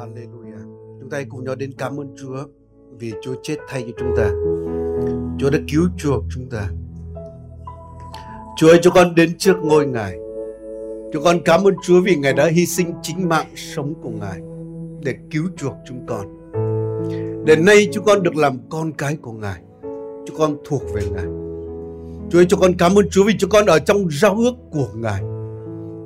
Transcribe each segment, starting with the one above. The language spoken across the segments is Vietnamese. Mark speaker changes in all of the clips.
Speaker 1: Hallelujah. Chúng ta hãy cùng nhau đến cảm ơn Chúa vì Chúa chết thay cho chúng ta. Chúa đã cứu chuộc chúng ta. Chúa ơi, cho con đến trước ngôi Ngài. Chúng con cảm ơn Chúa vì Ngài đã hy sinh chính mạng sống của Ngài để cứu chuộc chúng con. Để nay chúng con được làm con cái của Ngài. Chúng con thuộc về Ngài. Chúa ơi, cho con cảm ơn Chúa vì chúng con ở trong giao ước của Ngài.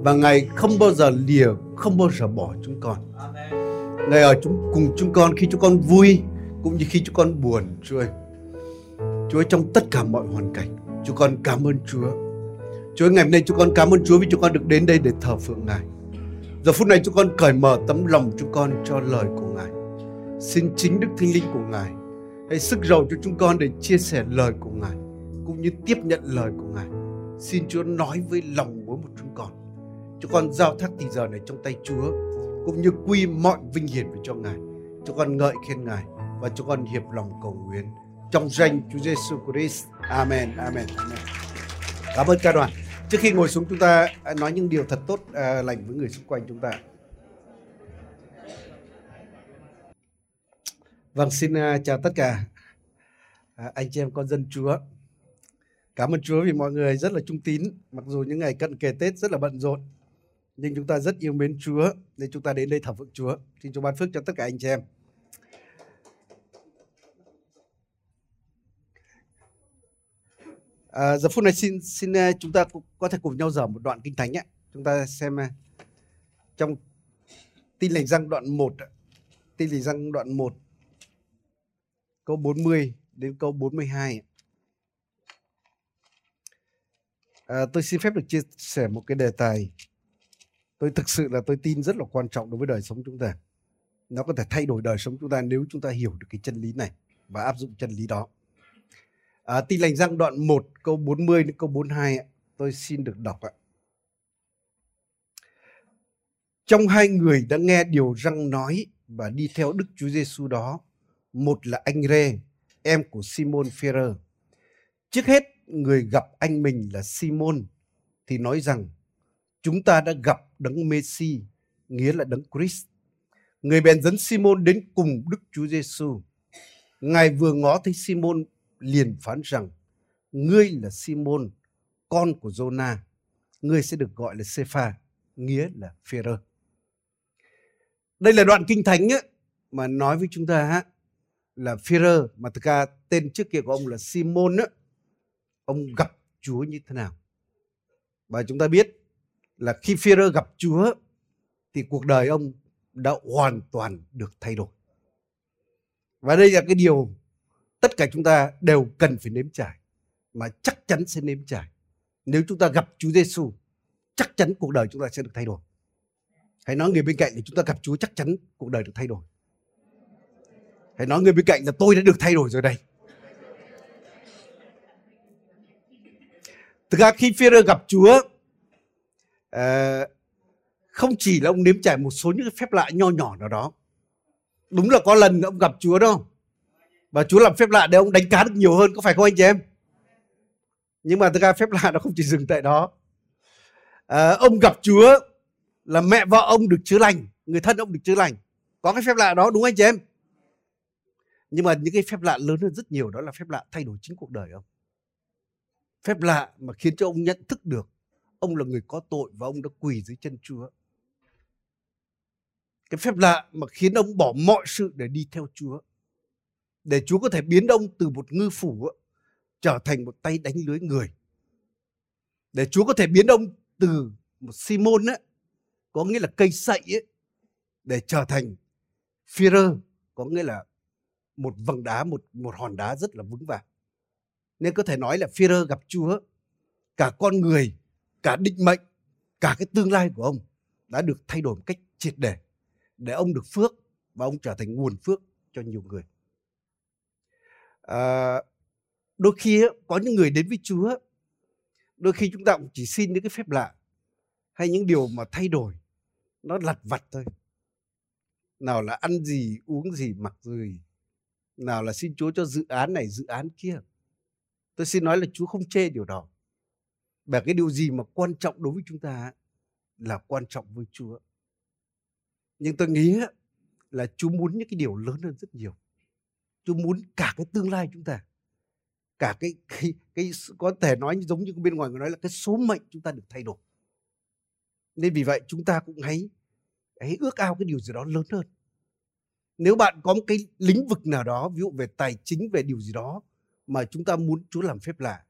Speaker 1: Và Ngài không bao giờ lìa, không bao giờ bỏ chúng con. Amen. Ngài ở chúng, cùng chúng con khi chúng con vui cũng như khi chúng con buồn, Chúa ơi. Chúa ơi, trong tất cả mọi hoàn cảnh, chúng con cảm ơn Chúa. Chúa ơi, ngày hôm nay chúng con cảm ơn Chúa vì chúng con được đến đây để thờ phượng Ngài. Giờ phút này chúng con cởi mở tấm lòng chúng con cho lời của Ngài. Xin chính Đức Thánh Linh của Ngài hãy sức giàu cho chúng con để chia sẻ lời của Ngài cũng như tiếp nhận lời của Ngài. Xin Chúa nói với lòng mỗi một chúng con. Chúng con giao thác thì giờ này trong tay Chúa cũng như quy mọi vinh hiển về cho Ngài. Chúng con ngợi khen Ngài và chúng con hiệp lòng cầu nguyện trong danh Chúa Giêsu Christ. Amen. Amen. Amen. Cảm ơn ca đoàn. Trước khi ngồi xuống chúng ta à, nói những điều thật tốt à, lành với người xung quanh chúng ta. Vâng, xin uh, chào tất cả à, anh chị em con dân Chúa. Cảm ơn Chúa vì mọi người rất là trung tín, mặc dù những ngày cận kề Tết rất là bận rộn, nhưng chúng ta rất yêu mến Chúa nên chúng ta đến đây thờ phượng Chúa. Xin Chúa ban phước cho tất cả anh chị em. À, giờ phút này xin xin à, chúng ta có thể cùng nhau dở một đoạn kinh thánh nhé. Chúng ta xem à, trong tin lành răng đoạn 1 tin lành răng đoạn 1 câu 40 đến câu 42. À, tôi xin phép được chia sẻ một cái đề tài tôi thực sự là tôi tin rất là quan trọng đối với đời sống chúng ta. Nó có thể thay đổi đời sống chúng ta nếu chúng ta hiểu được cái chân lý này và áp dụng chân lý đó. À, tin lành răng đoạn 1 câu 40 đến câu 42 tôi xin được đọc ạ. Trong hai người đã nghe điều răng nói và đi theo Đức Chúa Giêsu đó, một là anh Rê, em của Simon Ferrer. Trước hết, người gặp anh mình là Simon thì nói rằng chúng ta đã gặp đấng Messi, nghĩa là đấng Christ. Người bèn dẫn Simon đến cùng Đức Chúa Giêsu. Ngài vừa ngó thấy Simon liền phán rằng ngươi là Simon, con của Jonah. Ngươi sẽ được gọi là Sepha, nghĩa là Phêrô. Đây là đoạn kinh thánh ấy, mà nói với chúng ta là Phêrô mà thực ra tên trước kia của ông là Simon ấy, ông gặp Chúa như thế nào. Và chúng ta biết là khi Phêrô gặp Chúa thì cuộc đời ông đã hoàn toàn được thay đổi. Và đây là cái điều tất cả chúng ta đều cần phải nếm trải mà chắc chắn sẽ nếm trải. Nếu chúng ta gặp Chúa Giêsu, chắc chắn cuộc đời chúng ta sẽ được thay đổi. Hãy nói người bên cạnh là chúng ta gặp Chúa chắc chắn cuộc đời được thay đổi. Hãy nói người bên cạnh là tôi đã được thay đổi rồi đây. Thực ra khi Phi-rơ gặp Chúa, Ờ, không chỉ là ông nếm trải một số những phép lạ nho nhỏ nào đó. Đúng là có lần ông gặp Chúa đâu. Và Chúa làm phép lạ để ông đánh cá được nhiều hơn, có phải không anh chị em? Nhưng mà thực ra phép lạ nó không chỉ dừng tại đó. À, ông gặp Chúa là mẹ vợ ông được chữa lành, người thân ông được chữa lành. Có cái phép lạ đó đúng không anh chị em? Nhưng mà những cái phép lạ lớn hơn rất nhiều đó là phép lạ thay đổi chính cuộc đời ông. Phép lạ mà khiến cho ông nhận thức được ông là người có tội và ông đã quỳ dưới chân Chúa. Cái phép lạ mà khiến ông bỏ mọi sự để đi theo Chúa. Để Chúa có thể biến ông từ một ngư phủ trở thành một tay đánh lưới người. Để Chúa có thể biến ông từ một Simon ấy, có nghĩa là cây sậy ấy, để trở thành Führer, có nghĩa là một vầng đá, một một hòn đá rất là vững vàng. Nên có thể nói là Führer gặp Chúa, cả con người, cả định mệnh, cả cái tương lai của ông đã được thay đổi một cách triệt để để ông được phước và ông trở thành nguồn phước cho nhiều người. À, đôi khi có những người đến với Chúa, đôi khi chúng ta cũng chỉ xin những cái phép lạ hay những điều mà thay đổi nó lặt vặt thôi. Nào là ăn gì, uống gì, mặc gì. Nào là xin Chúa cho dự án này, dự án kia. Tôi xin nói là Chúa không chê điều đó và cái điều gì mà quan trọng đối với chúng ta là quan trọng với Chúa. Nhưng tôi nghĩ là Chúa muốn những cái điều lớn hơn rất nhiều. Chúa muốn cả cái tương lai chúng ta, cả cái cái, cái có thể nói giống như bên ngoài người nói là cái số mệnh chúng ta được thay đổi. Nên vì vậy chúng ta cũng hãy hãy ước ao cái điều gì đó lớn hơn. Nếu bạn có một cái lĩnh vực nào đó, ví dụ về tài chính, về điều gì đó mà chúng ta muốn Chúa làm phép lạ,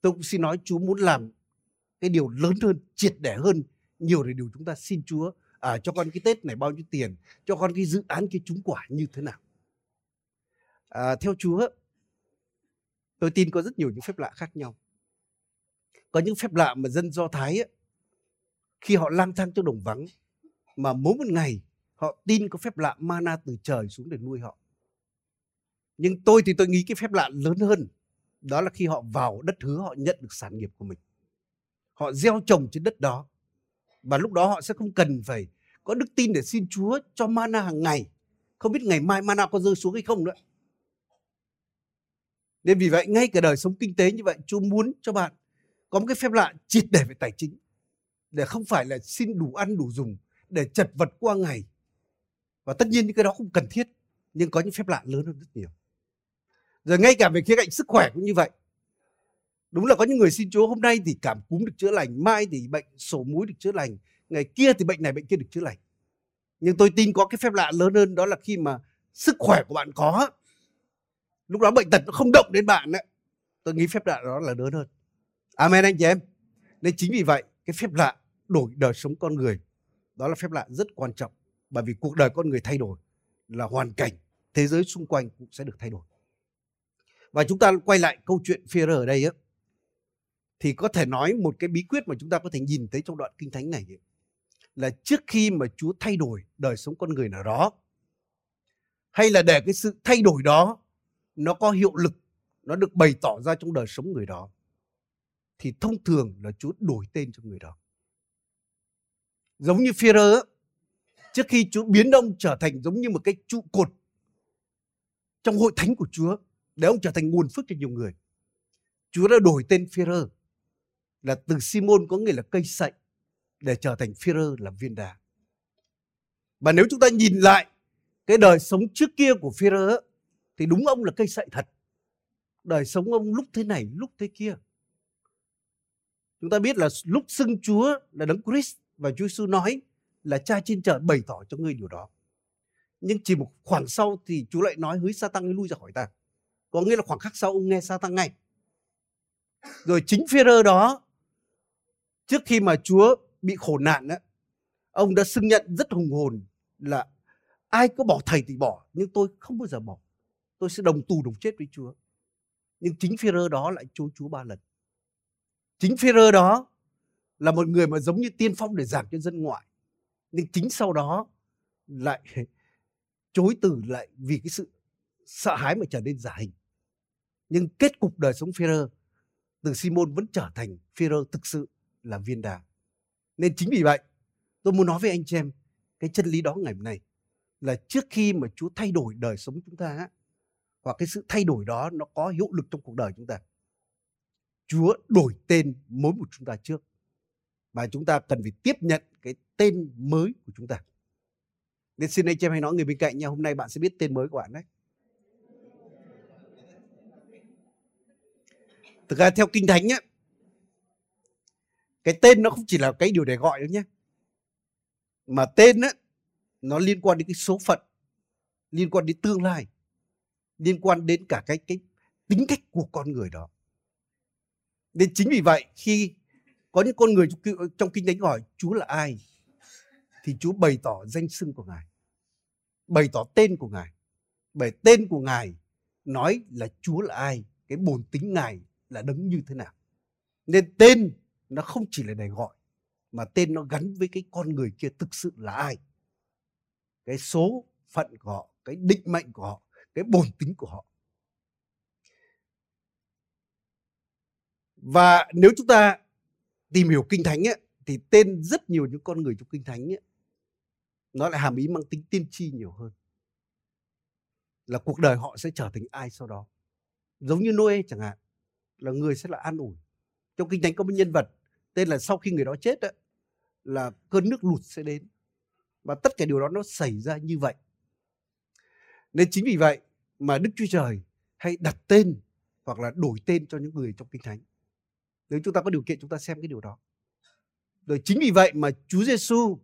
Speaker 1: tôi cũng xin nói Chúa muốn làm cái điều lớn hơn, triệt để hơn nhiều để điều chúng ta xin Chúa à, cho con cái Tết này bao nhiêu tiền, cho con cái dự án cái trúng quả như thế nào. À, theo Chúa, tôi tin có rất nhiều những phép lạ khác nhau. Có những phép lạ mà dân Do Thái ấy, khi họ lang thang trong đồng vắng mà mỗi một ngày họ tin có phép lạ mana từ trời xuống để nuôi họ. Nhưng tôi thì tôi nghĩ cái phép lạ lớn hơn đó là khi họ vào đất hứa, họ nhận được sản nghiệp của mình. Họ gieo trồng trên đất đó và lúc đó họ sẽ không cần phải có đức tin để xin Chúa cho mana hàng ngày. Không biết ngày mai mana có rơi xuống hay không nữa. Nên vì vậy, ngay cả đời sống kinh tế như vậy, Chúa muốn cho bạn có một cái phép lạ triệt để về tài chính. Để không phải là xin đủ ăn, đủ dùng, để chật vật qua ngày. Và tất nhiên những cái đó không cần thiết, nhưng có những phép lạ lớn hơn rất nhiều. Rồi ngay cả về khía cạnh sức khỏe cũng như vậy. Đúng là có những người xin Chúa hôm nay thì cảm cúm được chữa lành, mai thì bệnh sổ mũi được chữa lành, ngày kia thì bệnh này bệnh kia được chữa lành. Nhưng tôi tin có cái phép lạ lớn hơn đó là khi mà sức khỏe của bạn có, lúc đó bệnh tật nó không động đến bạn đấy. Tôi nghĩ phép lạ đó là lớn hơn. Amen anh chị em. Nên chính vì vậy cái phép lạ đổi đời sống con người đó là phép lạ rất quan trọng bởi vì cuộc đời con người thay đổi là hoàn cảnh thế giới xung quanh cũng sẽ được thay đổi và chúng ta quay lại câu chuyện Führer ở đây á thì có thể nói một cái bí quyết mà chúng ta có thể nhìn thấy trong đoạn kinh thánh này ấy, là trước khi mà Chúa thay đổi đời sống con người nào đó hay là để cái sự thay đổi đó nó có hiệu lực nó được bày tỏ ra trong đời sống người đó thì thông thường là Chúa đổi tên cho người đó. Giống như Führer trước khi Chúa biến ông trở thành giống như một cái trụ cột trong hội thánh của Chúa để ông trở thành nguồn phước cho nhiều người. Chúa đã đổi tên Führer là từ Simon có nghĩa là cây sậy để trở thành Führer là viên đá. Và nếu chúng ta nhìn lại cái đời sống trước kia của Führer thì đúng ông là cây sậy thật. Đời sống ông lúc thế này, lúc thế kia. Chúng ta biết là lúc xưng Chúa là Đấng Christ và Chúa Giêsu nói là cha trên trời bày tỏ cho ngươi điều đó. Nhưng chỉ một khoảng sau thì Chúa lại nói hỡi Satan lui ra khỏi ta. Có nghĩa là khoảng khắc sau ông nghe sa tăng ngay. Rồi chính Führer đó trước khi mà Chúa bị khổ nạn đó, ông đã xưng nhận rất hùng hồn là ai có bỏ thầy thì bỏ nhưng tôi không bao giờ bỏ. Tôi sẽ đồng tù đồng chết với Chúa. Nhưng chính Führer đó lại chối Chúa ba lần. Chính Führer đó là một người mà giống như tiên phong để giảng cho dân ngoại nhưng chính sau đó lại chối từ lại vì cái sự sợ hãi mà trở nên giả hình nhưng kết cục đời sống Führer từ Simon vẫn trở thành Führer thực sự là viên đá nên chính vì vậy tôi muốn nói với anh chị em cái chân lý đó ngày hôm nay là trước khi mà Chúa thay đổi đời sống chúng ta hoặc cái sự thay đổi đó nó có hiệu lực trong cuộc đời chúng ta Chúa đổi tên mỗi một chúng ta trước và chúng ta cần phải tiếp nhận cái tên mới của chúng ta. Nên xin anh chị em hãy nói người bên cạnh nha, hôm nay bạn sẽ biết tên mới của bạn đấy. Thực ra theo Kinh Thánh á cái tên nó không chỉ là cái điều để gọi đâu nhé. Mà tên á, nó liên quan đến cái số phận, liên quan đến tương lai, liên quan đến cả cái cái tính cách của con người đó. Nên chính vì vậy khi có những con người trong kinh thánh hỏi Chúa là ai thì Chúa bày tỏ danh xưng của Ngài bày tỏ tên của Ngài bởi tên của Ngài nói là Chúa là ai cái bổn tính Ngài là đấng như thế nào. Nên tên nó không chỉ là để gọi mà tên nó gắn với cái con người kia thực sự là ai. Cái số phận của họ cái định mệnh của họ cái bổn tính của họ. Và nếu chúng ta tìm hiểu kinh thánh ấy, thì tên rất nhiều những con người trong kinh thánh ấy, nó lại hàm ý mang tính tiên tri nhiều hơn. Là cuộc đời họ sẽ trở thành ai sau đó. Giống như Noe chẳng hạn là người sẽ là an ủi trong kinh thánh có một nhân vật tên là sau khi người đó chết đó, là cơn nước lụt sẽ đến và tất cả điều đó nó xảy ra như vậy Nên chính vì vậy mà Đức Chúa Trời hay đặt tên hoặc là đổi tên cho những người trong Kinh Thánh. Nếu chúng ta có điều kiện chúng ta xem cái điều đó. Rồi chính vì vậy mà Chúa Giêsu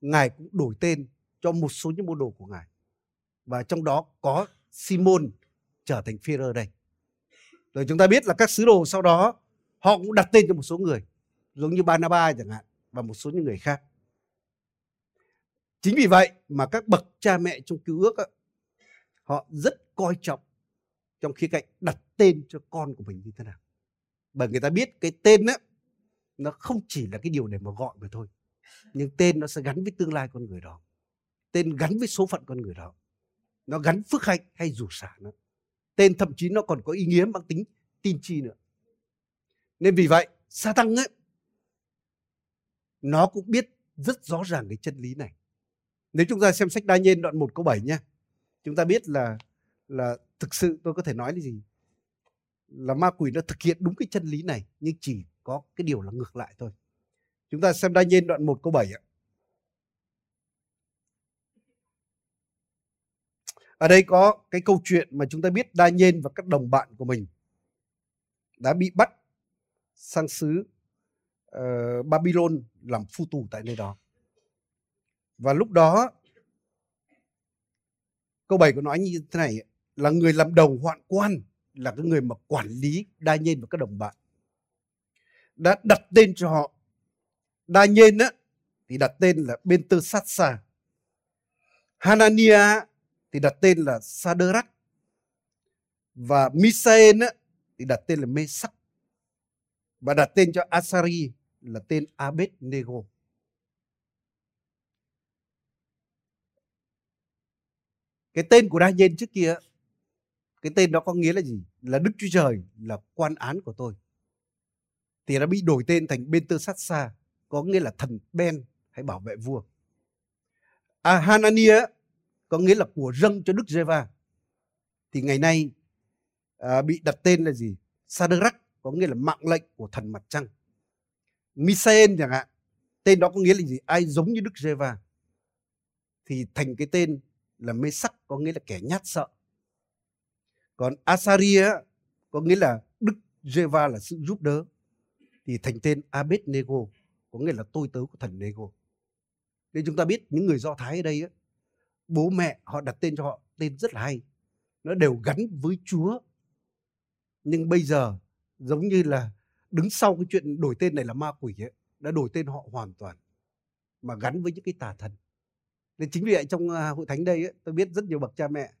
Speaker 1: Ngài cũng đổi tên cho một số những môn đồ của Ngài. Và trong đó có Simon trở thành phi đây. Rồi chúng ta biết là các sứ đồ sau đó, họ cũng đặt tên cho một số người, giống như Barnabas chẳng hạn và một số những người khác. Chính vì vậy mà các bậc cha mẹ trong cứu ước họ rất coi trọng trong khía cạnh đặt tên cho con của mình như thế nào. Bởi người ta biết cái tên á, nó không chỉ là cái điều để mà gọi mà thôi. Nhưng tên nó sẽ gắn với tương lai con người đó. Tên gắn với số phận con người đó. Nó gắn phước hạnh hay rủa xả nữa. Tên thậm chí nó còn có ý nghĩa mang tính tin chi nữa. Nên vì vậy, sa tăng ấy, nó cũng biết rất rõ ràng cái chân lý này. Nếu chúng ta xem sách Đa Nhiên đoạn 1 câu 7 nha. Chúng ta biết là là thực sự tôi có thể nói là gì? Là ma quỷ nó thực hiện đúng cái chân lý này nhưng chỉ có cái điều là ngược lại thôi. Chúng ta xem Đa Nhiên đoạn 1 câu 7 ạ. Ở đây có cái câu chuyện mà chúng ta biết Đa Nhiên và các đồng bạn của mình đã bị bắt sang xứ uh, Babylon làm phu tù tại nơi đó. Và lúc đó câu 7 của nói như thế này là người làm đầu hoạn quan là cái người mà quản lý đa nhiên và các đồng bạn. Đã đặt tên cho họ. Đa nhiên á thì đặt tên là bên tư sát xa Hanania thì đặt tên là Saderak và Misael á, thì đặt tên là Mesac và đặt tên cho Asari là tên Abednego. Cái tên của đa trước kia cái tên đó có nghĩa là gì? Là Đức Chúa Trời là quan án của tôi. Thì đã bị đổi tên thành bên tơ sát Sa, có nghĩa là thần Ben hay bảo vệ vua. À, Hanania có nghĩa là của dâng cho Đức Giê-va. Thì ngày nay à, bị đặt tên là gì? Sadrach có nghĩa là mạng lệnh của thần mặt trăng. Misael chẳng hạn, tên đó có nghĩa là gì? Ai giống như Đức Giê-va. Thì thành cái tên là mê sắc có nghĩa là kẻ nhát sợ. Còn Asaria có nghĩa là Đức Giê-va là sự giúp đỡ. Thì thành tên Abednego có nghĩa là tôi tớ của thần Nego. Nên chúng ta biết những người Do Thái ở đây ấy, bố mẹ họ đặt tên cho họ tên rất là hay. Nó đều gắn với Chúa. Nhưng bây giờ giống như là đứng sau cái chuyện đổi tên này là ma quỷ ấy, đã đổi tên họ hoàn toàn mà gắn với những cái tà thần. Nên chính vì vậy trong à, hội thánh đây ấy, tôi biết rất nhiều bậc cha mẹ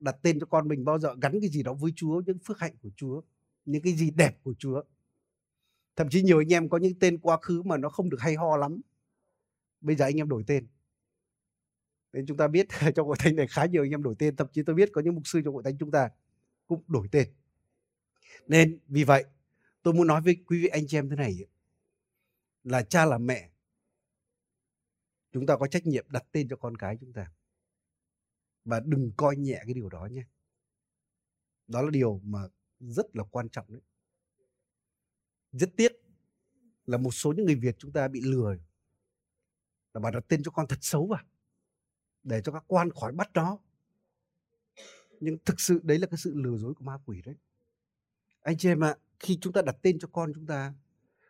Speaker 1: đặt tên cho con mình bao giờ gắn cái gì đó với Chúa, những phước hạnh của Chúa, những cái gì đẹp của Chúa. Thậm chí nhiều anh em có những tên quá khứ mà nó không được hay ho lắm. Bây giờ anh em đổi tên. Nên chúng ta biết trong hội thánh này khá nhiều anh em đổi tên. Thậm chí tôi biết có những mục sư trong hội thánh chúng ta cũng đổi tên. Nên vì vậy, tôi muốn nói với quý vị anh chị em thế này là cha là mẹ, chúng ta có trách nhiệm đặt tên cho con cái chúng ta và đừng coi nhẹ cái điều đó nhé đó là điều mà rất là quan trọng đấy rất tiếc là một số những người Việt chúng ta bị lừa là bà đặt tên cho con thật xấu vào để cho các quan khỏi bắt nó nhưng thực sự đấy là cái sự lừa dối của ma quỷ đấy. Anh chị em ạ, khi chúng ta đặt tên cho con chúng ta,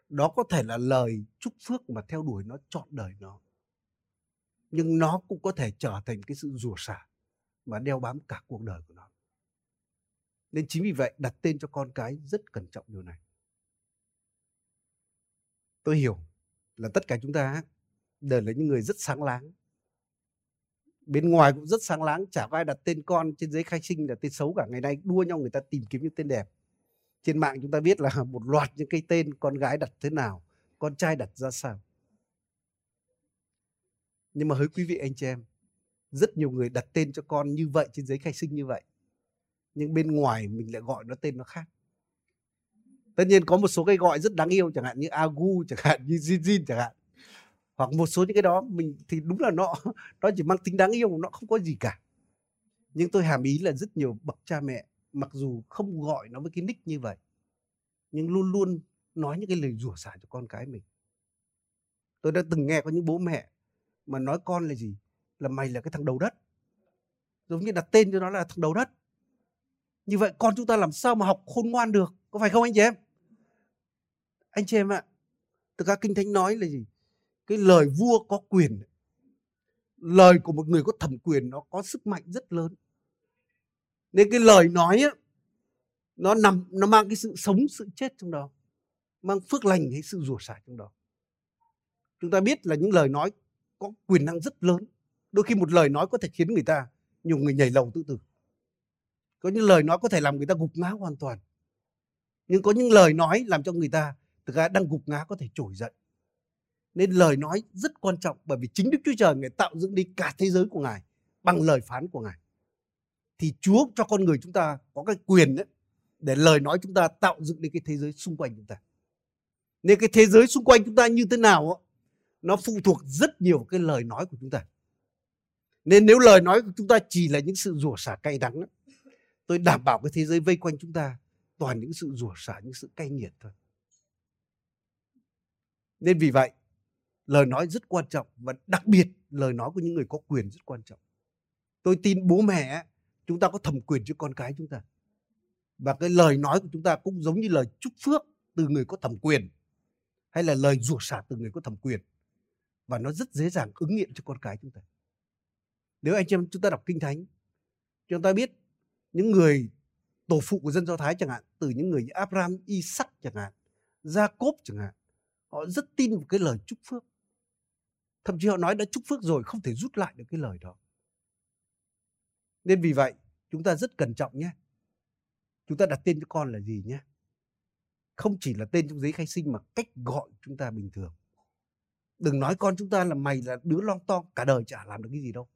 Speaker 1: đó có thể là lời chúc phước mà theo đuổi nó trọn đời nó. Nhưng nó cũng có thể trở thành cái sự rủa xả mà đeo bám cả cuộc đời của nó. Nên chính vì vậy, đặt tên cho con cái rất cẩn trọng điều này. Tôi hiểu là tất cả chúng ta đều là những người rất sáng láng bên ngoài cũng rất sáng láng, chả vai ai đặt tên con trên giấy khai sinh là tên xấu cả. Ngày nay đua nhau người ta tìm kiếm những tên đẹp. Trên mạng chúng ta biết là một loạt những cái tên con gái đặt thế nào, con trai đặt ra sao. Nhưng mà hỡi quý vị anh chị em, rất nhiều người đặt tên cho con như vậy, trên giấy khai sinh như vậy. Nhưng bên ngoài mình lại gọi nó tên nó khác. Tất nhiên có một số cái gọi rất đáng yêu, chẳng hạn như agu, chẳng hạn, như zin chẳng hạn hoặc một số những cái đó, mình thì đúng là nó nó chỉ mang tính đáng yêu, nó không có gì cả. Nhưng tôi hàm ý là rất nhiều bậc cha mẹ, mặc dù không gọi nó với cái nick như vậy, nhưng luôn luôn nói những cái lời rủa xả cho con cái mình. Tôi đã từng nghe có những bố mẹ mà nói con là gì? Là mày là cái thằng đầu đất. Giống như đặt tên cho nó là thằng đầu đất. Như vậy con chúng ta làm sao mà học khôn ngoan được? Có phải không anh chị em? Anh chị em ạ từ các kinh thánh nói là gì? Cái lời vua có quyền lời của một người có thẩm quyền nó có sức mạnh rất lớn. Nên cái lời nói ấy, nó nằm nó mang cái sự sống sự chết trong đó mang phước lành hay sự rủa xả trong đó. Chúng ta biết là những lời nói có quyền năng rất lớn. Đôi khi một lời nói có thể khiến người ta nhiều người nhảy lầu tự tử. Có những lời nói có thể làm người ta gục ngã hoàn toàn. Nhưng có những lời nói làm cho người ta thực ra đang gục ngã có thể trỗi dậy nên lời nói rất quan trọng bởi vì chính Đức Chúa Trời người tạo dựng đi cả thế giới của Ngài bằng lời phán của Ngài. Thì Chúa cho con người chúng ta có cái quyền đấy để lời nói chúng ta tạo dựng đi cái thế giới xung quanh chúng ta. Nên cái thế giới xung quanh chúng ta như thế nào nó phụ thuộc rất nhiều vào cái lời nói của chúng ta. Nên nếu lời nói của chúng ta chỉ là những sự rủa xả cay đắng tôi đảm bảo cái thế giới vây quanh chúng ta toàn những sự rủa xả, những sự cay nghiệt thôi. Nên vì vậy, lời nói rất quan trọng và đặc biệt lời nói của những người có quyền rất quan trọng. Tôi tin bố mẹ chúng ta có thẩm quyền cho con cái chúng ta. Và cái lời nói của chúng ta cũng giống như lời chúc phước từ người có thẩm quyền hay là lời rủa xả từ người có thẩm quyền và nó rất dễ dàng ứng nghiệm cho con cái chúng ta. Nếu anh chị em chúng ta đọc kinh thánh, chúng ta biết những người tổ phụ của dân Do Thái chẳng hạn, từ những người như Abraham, Isaac chẳng hạn, Jacob chẳng hạn, họ rất tin vào cái lời chúc phước. Thậm chí họ nói đã chúc phước rồi không thể rút lại được cái lời đó. Nên vì vậy chúng ta rất cẩn trọng nhé. Chúng ta đặt tên cho con là gì nhé. Không chỉ là tên trong giấy khai sinh mà cách gọi chúng ta bình thường. Đừng nói con chúng ta là mày là đứa long to cả đời chả làm được cái gì đâu.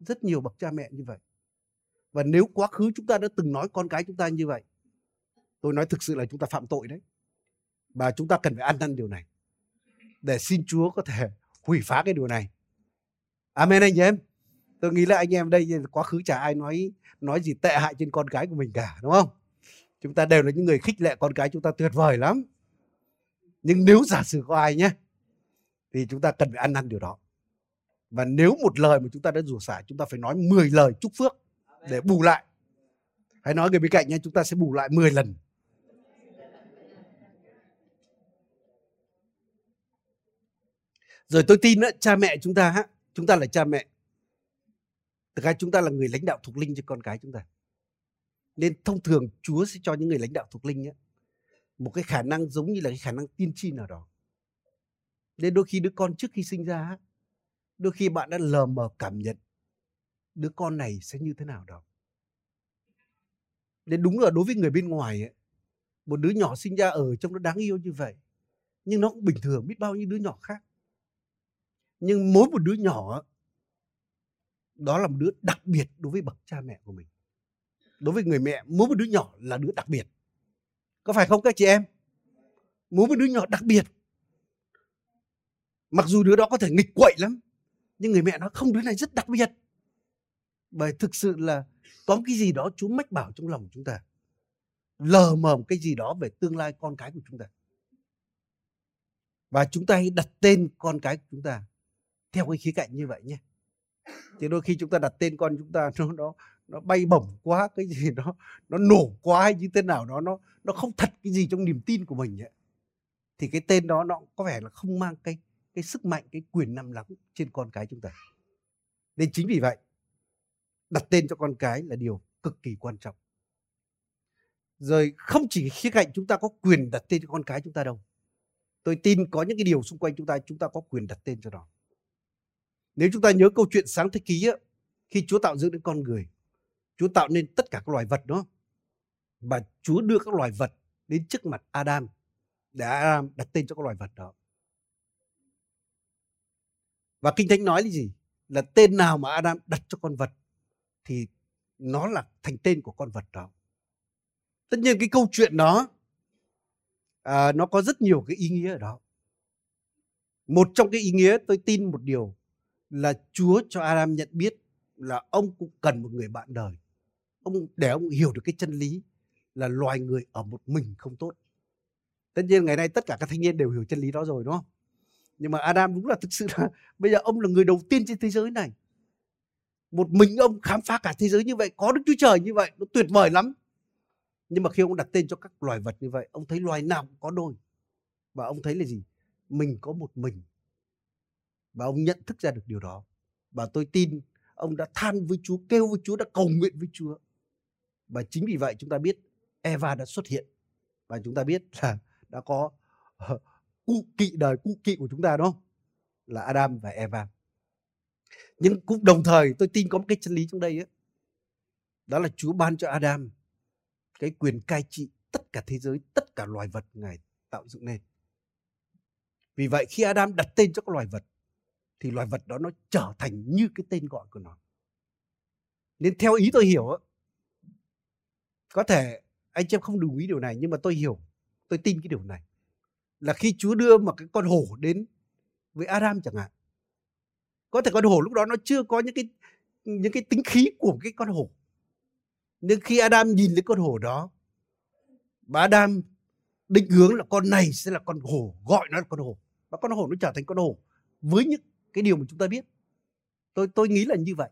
Speaker 1: Rất nhiều bậc cha mẹ như vậy. Và nếu quá khứ chúng ta đã từng nói con cái chúng ta như vậy, tôi nói thực sự là chúng ta phạm tội đấy. Và chúng ta cần phải ăn năn điều này. Để xin Chúa có thể hủy phá cái điều này. Amen anh em. Tôi nghĩ là anh em đây quá khứ chả ai nói nói gì tệ hại trên con cái của mình cả, đúng không? Chúng ta đều là những người khích lệ con cái chúng ta tuyệt vời lắm. Nhưng nếu giả sử có ai nhé, thì chúng ta cần phải ăn năn điều đó. Và nếu một lời mà chúng ta đã rủa xả, chúng ta phải nói 10 lời chúc phước để bù lại. Hãy nói người bên cạnh nhé, chúng ta sẽ bù lại 10 lần. Rồi tôi tin đó, cha mẹ chúng ta, chúng ta là cha mẹ. Thực ra chúng ta là người lãnh đạo thuộc linh cho con cái chúng ta. Nên thông thường Chúa sẽ cho những người lãnh đạo thuộc linh ấy, một cái khả năng giống như là cái khả năng tiên tri nào đó. Nên đôi khi đứa con trước khi sinh ra, đôi khi bạn đã lờ mờ cảm nhận đứa con này sẽ như thế nào đó. Nên đúng là đối với người bên ngoài ấy, một đứa nhỏ sinh ra ở trong nó đáng yêu như vậy. Nhưng nó cũng bình thường biết bao nhiêu đứa nhỏ khác. Nhưng mỗi một đứa nhỏ đó là một đứa đặc biệt đối với bậc cha mẹ của mình. Đối với người mẹ, mỗi một đứa nhỏ là đứa đặc biệt. Có phải không các chị em? Mỗi một đứa nhỏ đặc biệt. Mặc dù đứa đó có thể nghịch quậy lắm, nhưng người mẹ nó không đứa này rất đặc biệt bởi thực sự là có cái gì đó Chúa mách bảo trong lòng chúng ta lờ mờ một cái gì đó về tương lai con cái của chúng ta và chúng ta hãy đặt tên con cái của chúng ta theo cái khía cạnh như vậy nhé. Thì đôi khi chúng ta đặt tên con chúng ta nó nó nó bay bổng quá, cái gì nó nó nổ quá hay như thế nào đó, nó nó không thật cái gì trong niềm tin của mình ấy. thì cái tên đó nó có vẻ là không mang cái cái sức mạnh, cái quyền nằm lắm trên con cái chúng ta. Nên chính vì vậy, đặt tên cho con cái là điều cực kỳ quan trọng. Rồi không chỉ khía cạnh chúng ta có quyền đặt tên cho con cái chúng ta đâu, tôi tin có những cái điều xung quanh chúng ta chúng ta có quyền đặt tên cho nó nếu chúng ta nhớ câu chuyện sáng thế ký á, khi Chúa tạo dựng đến con người Chúa tạo nên tất cả các loài vật đó và Chúa đưa các loài vật đến trước mặt Adam để Adam đặt tên cho các loài vật đó. Và kinh thánh nói là gì? Là tên nào mà Adam đặt cho con vật thì nó là thành tên của con vật đó. Tất nhiên cái câu chuyện đó à, nó có rất nhiều cái ý nghĩa ở đó. Một trong cái ý nghĩa tôi tin một điều là Chúa cho Adam nhận biết là ông cũng cần một người bạn đời. Ông để ông hiểu được cái chân lý là loài người ở một mình không tốt. Tất nhiên ngày nay tất cả các thanh niên đều hiểu chân lý đó rồi, đúng không? Nhưng mà Adam đúng là thực sự là bây giờ ông là người đầu tiên trên thế giới này. Một mình ông khám phá cả thế giới như vậy, có đức chúa trời như vậy, nó tuyệt vời lắm. Nhưng mà khi ông đặt tên cho các loài vật như vậy, ông thấy loài nào cũng có đôi. Và ông thấy là gì? Mình có một mình và ông nhận thức ra được điều đó. Và tôi tin ông đã than với Chúa kêu với Chúa đã cầu nguyện với Chúa. Và chính vì vậy chúng ta biết Eva đã xuất hiện. Và chúng ta biết là đã có ờ, cụ kỵ đời cụ kỵ của chúng ta đó là Adam và Eva. Nhưng cũng đồng thời tôi tin có một cái chân lý trong đây ấy, đó là Chúa ban cho Adam cái quyền cai trị tất cả thế giới tất cả loài vật ngài tạo dựng nên. Vì vậy khi Adam đặt tên cho các loài vật thì loài vật đó nó trở thành như cái tên gọi của nó. Nên theo ý tôi hiểu có thể anh chị em không đồng ý điều này, nhưng mà tôi hiểu, tôi tin cái điều này. Là khi Chúa đưa một cái con hổ đến với Adam chẳng hạn, có thể con hổ lúc đó nó chưa có những cái những cái tính khí của cái con hổ. Nhưng khi Adam nhìn thấy con hổ đó và Adam định hướng là con này sẽ là con hổ, gọi nó là con hổ. Và con hổ nó trở thành con hổ với những cái điều mà chúng ta biết. Tôi tôi nghĩ là như vậy.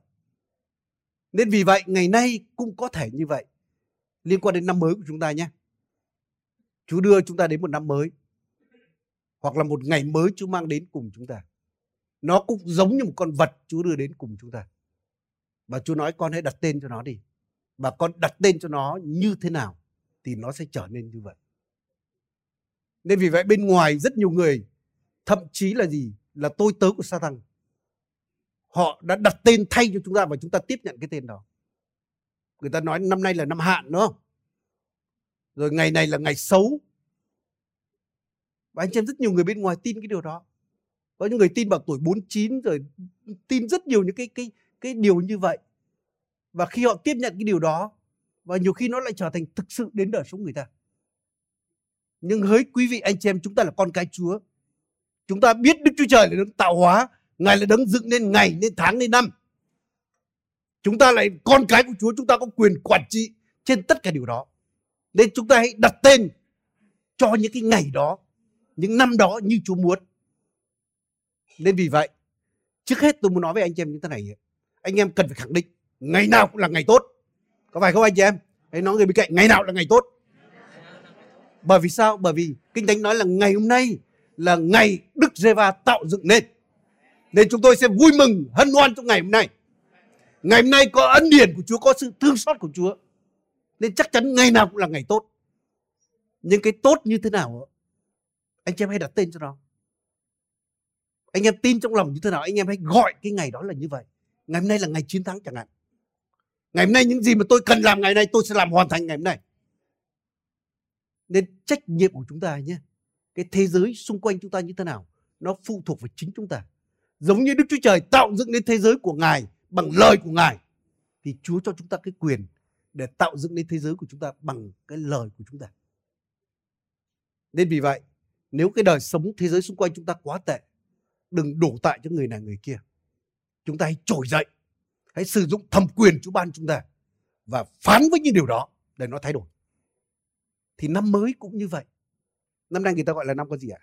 Speaker 1: Nên vì vậy, ngày nay cũng có thể như vậy. Liên quan đến năm mới của chúng ta nhé. Chúa đưa chúng ta đến một năm mới, hoặc là một ngày mới Chúa mang đến cùng chúng ta. Nó cũng giống như một con vật Chúa đưa đến cùng chúng ta. Và Chúa nói, con hãy đặt tên cho nó đi. Và con đặt tên cho nó như thế nào thì nó sẽ trở nên như vậy. Nên vì vậy, bên ngoài rất nhiều người, thậm chí là gì? Là tôi tớ của Satan họ đã đặt tên thay cho chúng ta và chúng ta tiếp nhận cái tên đó. Người ta nói năm nay là năm hạn, đúng không? Rồi ngày này là ngày xấu. Và anh chị em rất nhiều người bên ngoài tin cái điều đó. Có những người tin vào tuổi 49 rồi tin rất nhiều những cái cái cái điều như vậy. Và khi họ tiếp nhận cái điều đó, và nhiều khi nó lại trở thành thực sự đến đời sống người ta. Nhưng hỡi quý vị, anh chị em, chúng ta là con cái Chúa chúng ta biết Đức Chúa Trời là đấng tạo hóa, Ngài là đấng dựng nên ngày, nên tháng, nên năm. Chúng ta lại, con cái của Chúa, chúng ta có quyền quản trị trên tất cả điều đó. Nên chúng ta hãy đặt tên cho những cái ngày đó, những năm đó như Chúa muốn. Nên vì vậy, trước hết tôi muốn nói với anh chị em như thế này anh em cần phải khẳng định, ngày nào cũng là ngày tốt. Có phải không anh chị em? Hãy nói người bên cạnh, ngày nào là ngày tốt. Bởi vì sao? Bởi vì kinh thánh nói là ngày hôm nay là ngày đức giê va tạo dựng nên. Nên chúng tôi sẽ vui mừng, hân hoan trong ngày hôm nay. Ngày hôm nay có ân điển của chúa, có sự thương xót của chúa. Nên chắc chắn ngày nào cũng là ngày tốt. Nhưng cái tốt như thế nào anh chị em hãy đặt tên cho nó. Anh em tin trong lòng như thế nào, anh em hãy gọi cái ngày đó là như vậy. Ngày hôm nay là ngày chiến thắng chẳng hạn. Ngày hôm nay những gì mà tôi cần làm ngày nay, tôi sẽ làm hoàn thành ngày hôm nay. Nên trách nhiệm của chúng ta nhé cái thế giới xung quanh chúng ta như thế nào, nó phụ thuộc vào chính chúng ta. Giống như đức chúa trời tạo dựng nên thế giới của ngài bằng lời của ngài, thì chúa cho chúng ta cái quyền để tạo dựng nên thế giới của chúng ta bằng cái lời của chúng ta. Nên vì vậy, nếu cái đời sống thế giới xung quanh chúng ta quá tệ, đừng đổ tại cho người này người kia. Chúng ta hãy trỗi dậy, hãy sử dụng thẩm quyền Chúa ban chúng ta và phán với những điều đó để nó thay đổi. Thì năm mới cũng như vậy năm nay người ta gọi là năm con gì ạ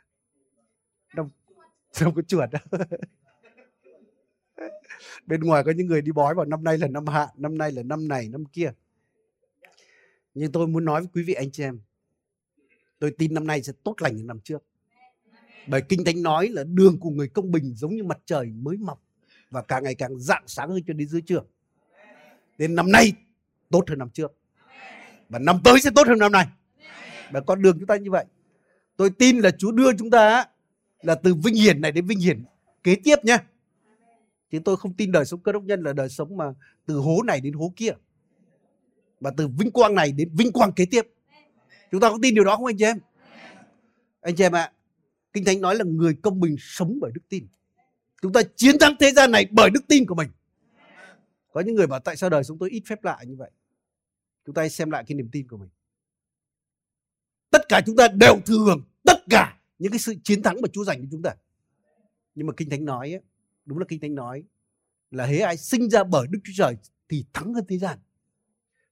Speaker 1: năm năm con chuột bên ngoài có những người đi bói vào năm nay là năm hạ năm nay là năm này, năm kia nhưng tôi muốn nói với quý vị anh chị em, tôi tin năm nay sẽ tốt lành hơn năm trước bởi kinh thánh nói là đường của người công bình giống như mặt trời mới mọc và càng ngày càng rạng sáng hơn cho đến dưới trường. Nên năm nay tốt hơn năm trước. Và năm tới sẽ tốt hơn năm nay. Và con đường chúng ta như vậy. Tôi tin là Chúa đưa chúng ta là từ vinh hiển này đến vinh hiển kế tiếp nhé. Chứ tôi không tin đời sống cơ đốc nhân là đời sống mà từ hố này đến hố kia. Và từ vinh quang này đến vinh quang kế tiếp. Chúng ta có tin điều đó không anh chị em? Anh chị em ạ, à, Kinh Thánh nói là người công bình sống bởi đức tin. Chúng ta chiến thắng thế gian này bởi đức tin của mình. Có những người bảo tại sao đời sống tôi ít phép lạ như vậy. Chúng ta hãy xem lại cái niềm tin của mình. Tất cả chúng ta đều thừa hưởng tất cả những cái sự chiến thắng mà Chúa dành cho chúng ta. Nhưng mà Kinh Thánh nói, đúng là Kinh Thánh nói là hễ ai sinh ra bởi Đức Chúa Trời thì thắng hơn thế gian.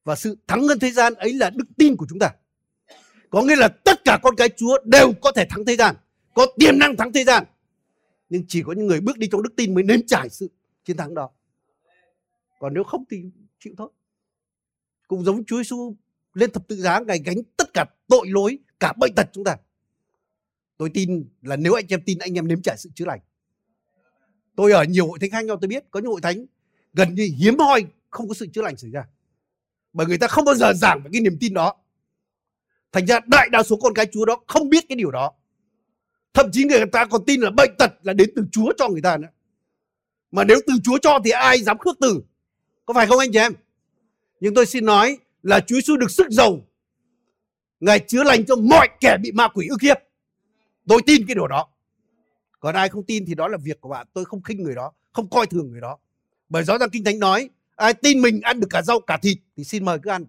Speaker 1: Và sự thắng hơn thế gian ấy là đức tin của chúng ta. Có nghĩa là tất cả con cái Chúa đều có thể thắng thế gian, có tiềm năng thắng thế gian nhưng chỉ có những người bước đi trong đức tin mới nếm trải sự chiến thắng đó còn nếu không thì chịu thôi cũng giống Chúa Giêsu lên thập tự giá ngài gánh tất cả tội lỗi, cả bệnh tật chúng ta. Tôi tin là nếu anh em tin, anh em nếm trải sự chữa lành. Tôi ở nhiều hội thánh khác nhau, tôi biết có những hội thánh gần như hiếm hoi không có sự chữa lành xảy ra. Bởi người ta không bao giờ giảng về cái niềm tin đó. Thành ra đại đa số con cái chúa đó không biết cái điều đó. Thậm chí người ta còn tin là bệnh tật là đến từ chúa cho người ta nữa. Mà nếu từ chúa cho thì ai dám khước từ? Có phải không anh chị em? Nhưng tôi xin nói là chúa Giêsu được sức giàu. Ngài chữa lành cho mọi kẻ bị ma quỷ ức hiếp. Tôi tin cái điều đó. Còn ai không tin thì đó là việc của bạn. Tôi không khinh người đó, không coi thường người đó. Bởi rõ ràng kinh thánh nói, ai tin mình ăn được cả rau, cả thịt thì xin mời cứ ăn.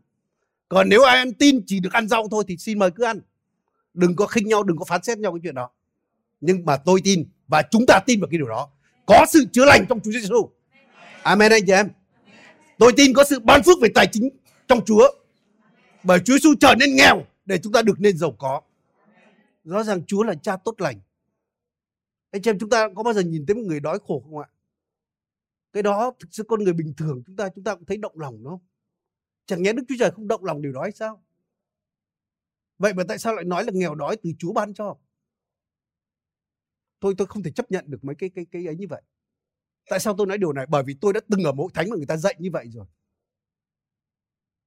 Speaker 1: Còn nếu ai ăn tin chỉ được ăn rau thôi thì xin mời cứ ăn. Đừng có khinh nhau, đừng có phán xét nhau cái chuyện đó. Nhưng mà tôi tin và chúng ta tin vào cái điều đó. Có sự chữa lành trong Chúa Giêsu. Amen anh chị em. Tôi tin có sự ban phước về tài chính trong Chúa. Bởi Chúa Giêsu trở nên nghèo để chúng ta được nên giàu có. Rõ ràng Chúa là cha tốt lành. Anh chị em, chúng ta có bao giờ nhìn thấy một người đói khổ không ạ? Cái đó thực sự con người bình thường, chúng ta chúng ta cũng thấy động lòng, đúng không? Chẳng nhẽ đức chúa trời không động lòng điều đó hay sao? Vậy mà tại sao lại nói là nghèo đói từ chúa ban cho? Tôi tôi không thể chấp nhận được mấy cái cái cái ấy như vậy. Tại sao tôi nói điều này? Bởi vì tôi đã từng ở mỗi thánh mà người ta dạy như vậy rồi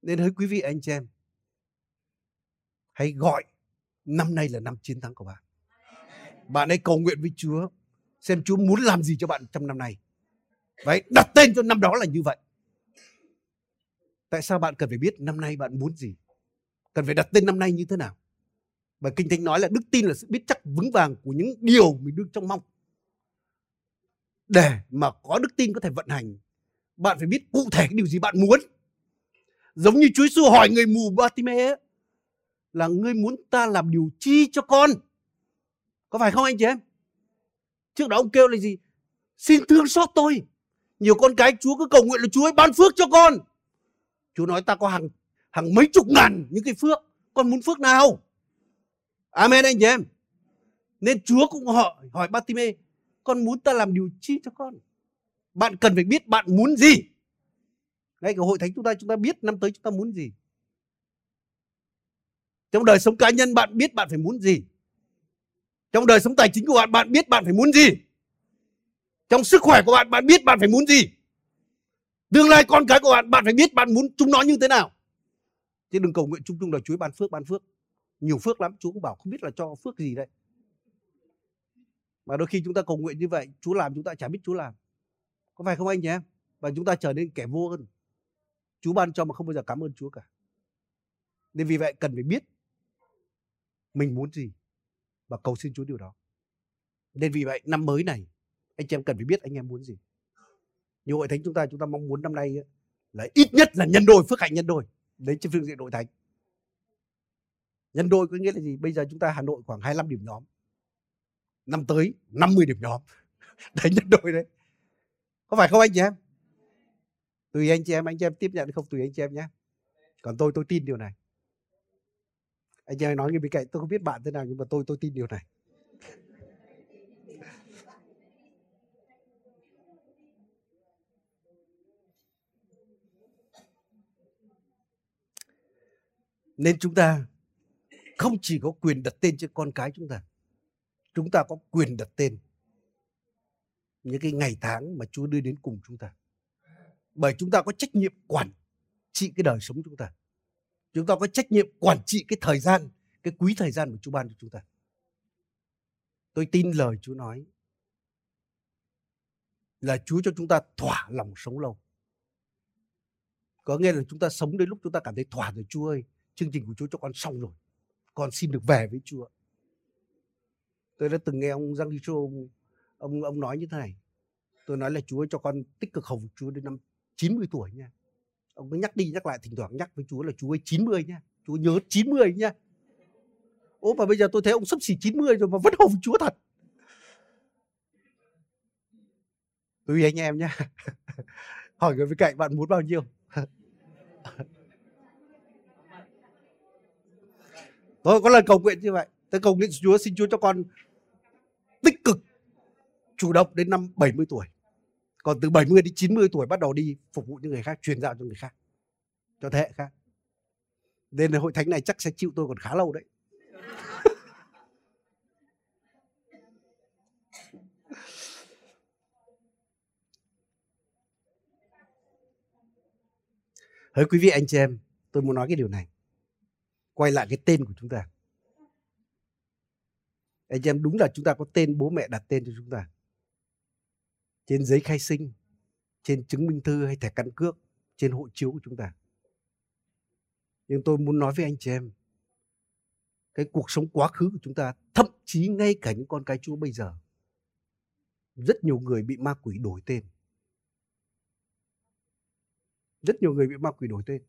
Speaker 1: nên hỡi quý vị anh chị em hãy gọi năm nay là năm chiến thắng của bạn bạn hãy cầu nguyện với Chúa xem Chúa muốn làm gì cho bạn trong năm này. Vậy đặt tên cho năm đó là như vậy. Tại sao bạn cần phải biết năm nay bạn muốn gì? Cần phải đặt tên năm nay như thế nào? Bởi Kinh Thánh nói là đức tin là sự biết chắc vững vàng của những điều mình đương trong mong. Để mà có đức tin có thể vận hành, bạn phải biết cụ thể cái điều gì bạn muốn. Giống như Chúa Giêsu hỏi người mù Bartimaeus là ngươi muốn ta làm điều chi cho con? Có phải không anh chị em? Trước đó ông kêu là gì? Xin thương xót tôi. Nhiều con cái Chúa cứ cầu nguyện là Chúa ấy ban phước cho con. Chúa nói ta có hàng hàng mấy chục ngàn những cái phước. Con muốn phước nào? Amen anh chị em. Nên Chúa cũng hỏi, hỏi Bartime, con muốn ta làm điều chi cho con? Bạn cần phải biết bạn muốn gì. Ngay cả hội thánh chúng ta chúng ta biết năm tới chúng ta muốn gì. Trong đời sống cá nhân bạn biết bạn phải muốn gì. Trong đời sống tài chính của bạn, bạn biết bạn phải muốn gì. Trong sức khỏe của bạn, bạn biết bạn phải muốn gì. Tương lai con cái của bạn, bạn phải biết bạn muốn chúng nó như thế nào. Chứ đừng cầu nguyện chung chung là Chúa ban phước, ban phước. Nhiều phước lắm, Chúa cũng bảo không biết là cho phước gì đây. Mà đôi khi chúng ta cầu nguyện như vậy, Chúa làm chúng ta chả biết Chúa làm. Có phải không anh nhé? Và chúng ta trở nên kẻ vô hơn Chúa ban cho mà không bao giờ cảm ơn Chúa cả. Nên vì vậy cần phải biết mình muốn gì và cầu xin Chúa điều đó. Nên vì vậy năm mới này, anh chị em cần phải biết anh em muốn gì. Như hội thánh chúng ta chúng ta mong muốn năm nay là ít nhất là nhân đôi, phước hạnh nhân đôi, đến trên phương diện nội thánh. Nhân đôi có nghĩa là gì? Bây giờ chúng ta Hà Nội khoảng 25 điểm nhóm. Năm tới 50 điểm nhóm. Đấy, nhân đôi đấy. Có phải không anh chị em? Tùy anh chị em, anh chị em tiếp nhận không tùy anh chị em nhé. Còn tôi tôi tin điều này. Anh chị em nói như bên cạnh tôi không biết bạn thế nào nhưng mà tôi tôi tin điều này. Nên chúng ta không chỉ có quyền đặt tên cho con cái chúng ta chúng ta có quyền đặt tên những cái ngày tháng mà Chúa đưa đến cùng chúng ta bởi chúng ta có trách nhiệm quản trị cái đời sống chúng ta. Chúng ta có trách nhiệm quản trị cái thời gian cái quý thời gian mà Chúa ban cho chúng ta. Tôi tin lời Chúa nói là Chúa cho chúng ta thỏa lòng sống lâu. Có nghĩa là chúng ta sống đến lúc chúng ta cảm thấy thỏa rồi Chúa ơi chương trình của Chúa cho con xong rồi. Con xin được về với Chúa. Tôi đã từng nghe ông Giang Đi ông, ông ông nói như thế này. Tôi nói là Chúa cho con tích cực hầu Chúa đến năm 90 tuổi nha. Ông cứ nhắc đi nhắc lại, thỉnh thoảng nhắc với Chúa là Chúa ơi 90 nha, Chúa nhớ 90 nha. Ố, mà bây giờ tôi thấy ông sắp xỉ 90 rồi mà vẫn hùng Chúa thật. Tùy anh em nha Hỏi người bên cạnh bạn muốn bao nhiêu? Tôi có lần cầu nguyện như vậy. Tôi cầu nguyện Chúa xin Chúa cho con tích cực, chủ động đến năm 70 tuổi còn từ 70 đến 90 tuổi bắt đầu đi phục vụ những người khác truyền đạo cho người khác cho thế hệ khác nên là hội thánh này chắc sẽ chịu tôi còn khá lâu đấy Hỡi quý vị anh chị em, tôi muốn nói cái điều này. Quay lại cái tên của chúng ta. Anh chị em đúng là chúng ta có tên bố mẹ đặt tên cho chúng ta. Trên giấy khai sinh, trên chứng minh thư hay thẻ căn cước, trên hộ chiếu của chúng ta. Nhưng tôi muốn nói với anh chị em, cái cuộc sống quá khứ của chúng ta, thậm chí ngay cả những con cái Chúa bây giờ, rất nhiều người bị ma quỷ đổi tên. Rất nhiều người bị ma quỷ đổi tên.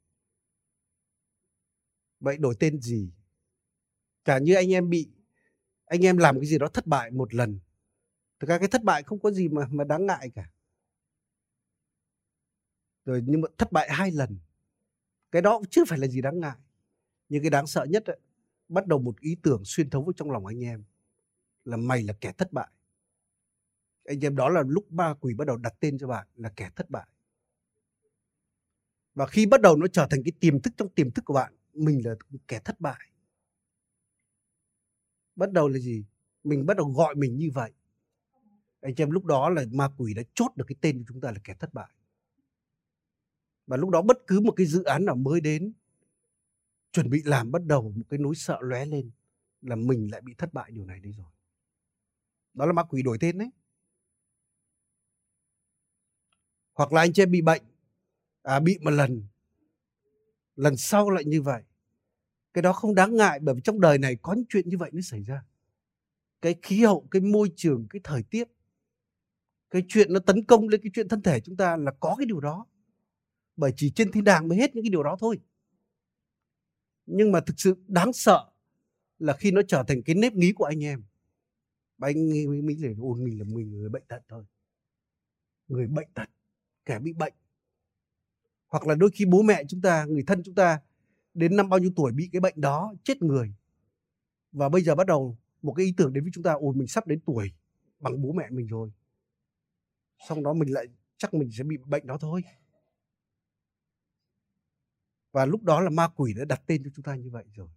Speaker 1: Vậy đổi tên gì? Cả như anh em bị anh em làm cái gì đó thất bại một lần thực ra cái thất bại không có gì mà mà đáng ngại cả. Rồi nhưng mà thất bại hai lần cái đó cũng chưa phải là gì đáng ngại. Nhưng cái đáng sợ nhất ấy, bắt đầu một ý tưởng xuyên thấu vào trong lòng anh em là mày là kẻ thất bại. Anh em đó là lúc ma quỷ bắt đầu đặt tên cho bạn là kẻ thất bại. Và khi bắt đầu nó trở thành cái tiềm thức trong tiềm thức của bạn mình là kẻ thất bại. Bắt đầu là gì? Mình bắt đầu gọi mình như vậy anh chị em lúc đó là ma quỷ đã chốt được cái tên của chúng ta là kẻ thất bại. Và lúc đó bất cứ một cái dự án nào mới đến chuẩn bị làm bắt đầu một cái nỗi sợ lóe lên là mình lại bị thất bại điều này đấy rồi. Đó là ma quỷ đổi tên đấy. Hoặc là anh chị em bị bệnh à, bị một lần lần sau lại như vậy. Cái đó không đáng ngại bởi vì trong đời này có những chuyện như vậy nó xảy ra. Cái khí hậu cái môi trường cái thời tiết cái chuyện nó tấn công lên cái chuyện thân thể chúng ta là có cái điều đó. Bởi chỉ trên thiên đàng mới hết những cái điều đó thôi. Nhưng mà thực sự đáng sợ là khi nó trở thành cái nếp nghĩ của anh em. Và anh nghĩ mình là ôn mình là mình người bệnh tật thôi. Người bệnh tật, kẻ bị bệnh. Hoặc là đôi khi bố mẹ chúng ta, người thân chúng ta đến năm bao nhiêu tuổi bị cái bệnh đó, chết người. Và bây giờ bắt đầu một cái ý tưởng đến với chúng ta, ôi, mình sắp đến tuổi bằng bố mẹ mình rồi xong đó mình lại, chắc mình sẽ bị bệnh đó thôi. Và lúc đó là ma quỷ đã đặt tên cho chúng ta như vậy rồi.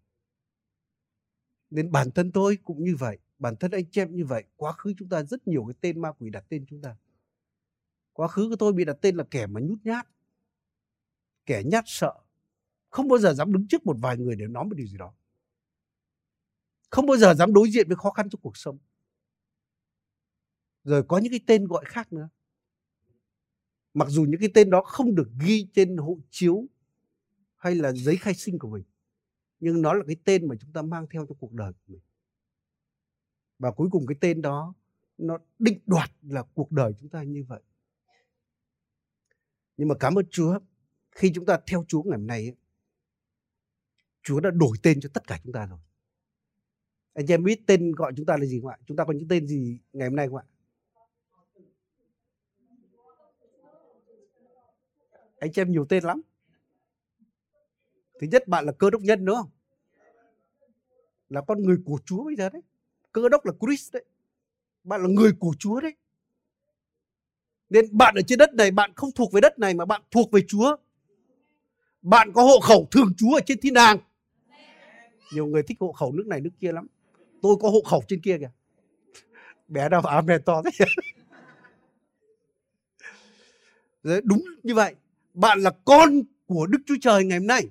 Speaker 1: Nên bản thân tôi cũng như vậy, bản thân anh chị em như vậy, quá khứ chúng ta rất nhiều cái tên ma quỷ đặt tên chúng ta. Quá khứ của tôi bị đặt tên là kẻ mà nhút nhát, kẻ nhát sợ. Không bao giờ dám đứng trước một vài người để nói một điều gì đó. Không bao giờ dám đối diện với khó khăn trong cuộc sống rồi có những cái tên gọi khác nữa. Mặc dù những cái tên đó không được ghi trên hộ chiếu hay là giấy khai sinh của mình, nhưng nó là cái tên mà chúng ta mang theo trong cuộc đời của mình. Và cuối cùng cái tên đó nó định đoạt là cuộc đời chúng ta như vậy. Nhưng mà cảm ơn Chúa, khi chúng ta theo Chúa ngày hôm nay Chúa đã đổi tên cho tất cả chúng ta rồi. Anh chị em biết tên gọi chúng ta là gì không ạ? Chúng ta có những tên gì ngày hôm nay không ạ? Anh chị em nhiều tên lắm. Thứ nhất, bạn là cơ đốc nhân, đúng không? Là con người của Chúa bây giờ đấy. Cơ đốc là Chris đấy. Bạn là người của Chúa đấy. Nên bạn ở trên đất này, bạn không thuộc về đất này mà bạn thuộc về Chúa. Bạn có hộ khẩu thường trú ở trên thiên đàng. Nhiều người thích hộ khẩu nước này, nước kia lắm. Tôi có hộ khẩu trên kia kìa. Bé đâu amen to thế. Đúng như vậy bạn là con của đức chúa trời ngày hôm nay.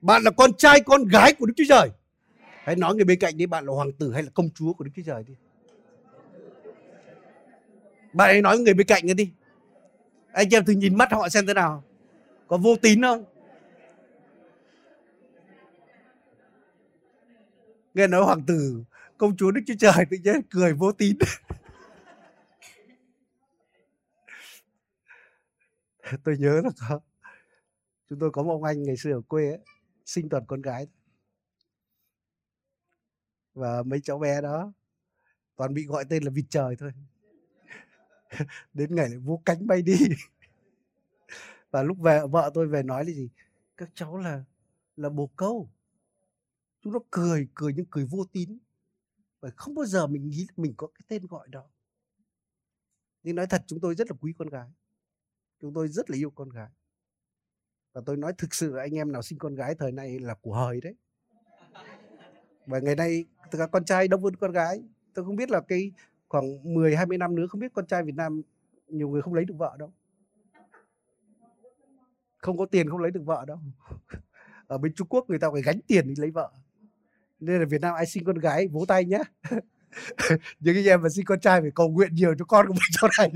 Speaker 1: Bạn là con trai, con gái của đức chúa trời. Hãy nói người bên cạnh đi, bạn là hoàng tử hay là công chúa của đức chúa trời đi. Bạn hãy nói người bên cạnh đi. Anh em thử nhìn mắt họ xem thế nào. Có vô tín không? Nghe nói hoàng tử, công chúa đức chúa trời tự nhiên cười vô tín. tôi nhớ là có chúng tôi có một ông anh ngày xưa ở quê ấy, sinh toàn con gái và mấy cháu bé đó toàn bị gọi tên là vịt trời thôi. Đến ngày lại vô cánh bay đi. Và lúc về vợ tôi về nói là gì? Các cháu là là bồ câu. Chúng nó cười cười nhưng cười vô tín. Và không bao giờ mình nghĩ mình có cái tên gọi đó. Nhưng nói thật chúng tôi rất là quý con gái chúng tôi rất là yêu con gái. Và tôi nói thực sự anh em nào sinh con gái thời này là của hời đấy. Và ngày nay các con trai đông hơn con gái. Tôi không biết là cái khoảng 10 20 năm nữa không biết con trai Việt Nam, nhiều người không lấy được vợ đâu. Không có tiền không lấy được vợ đâu. Ở bên Trung Quốc người ta phải gánh tiền đi lấy vợ. Nên là Việt Nam ai sinh con gái vỗ tay nhé những anh em mà sinh con trai phải cầu nguyện nhiều cho con của mình sau này.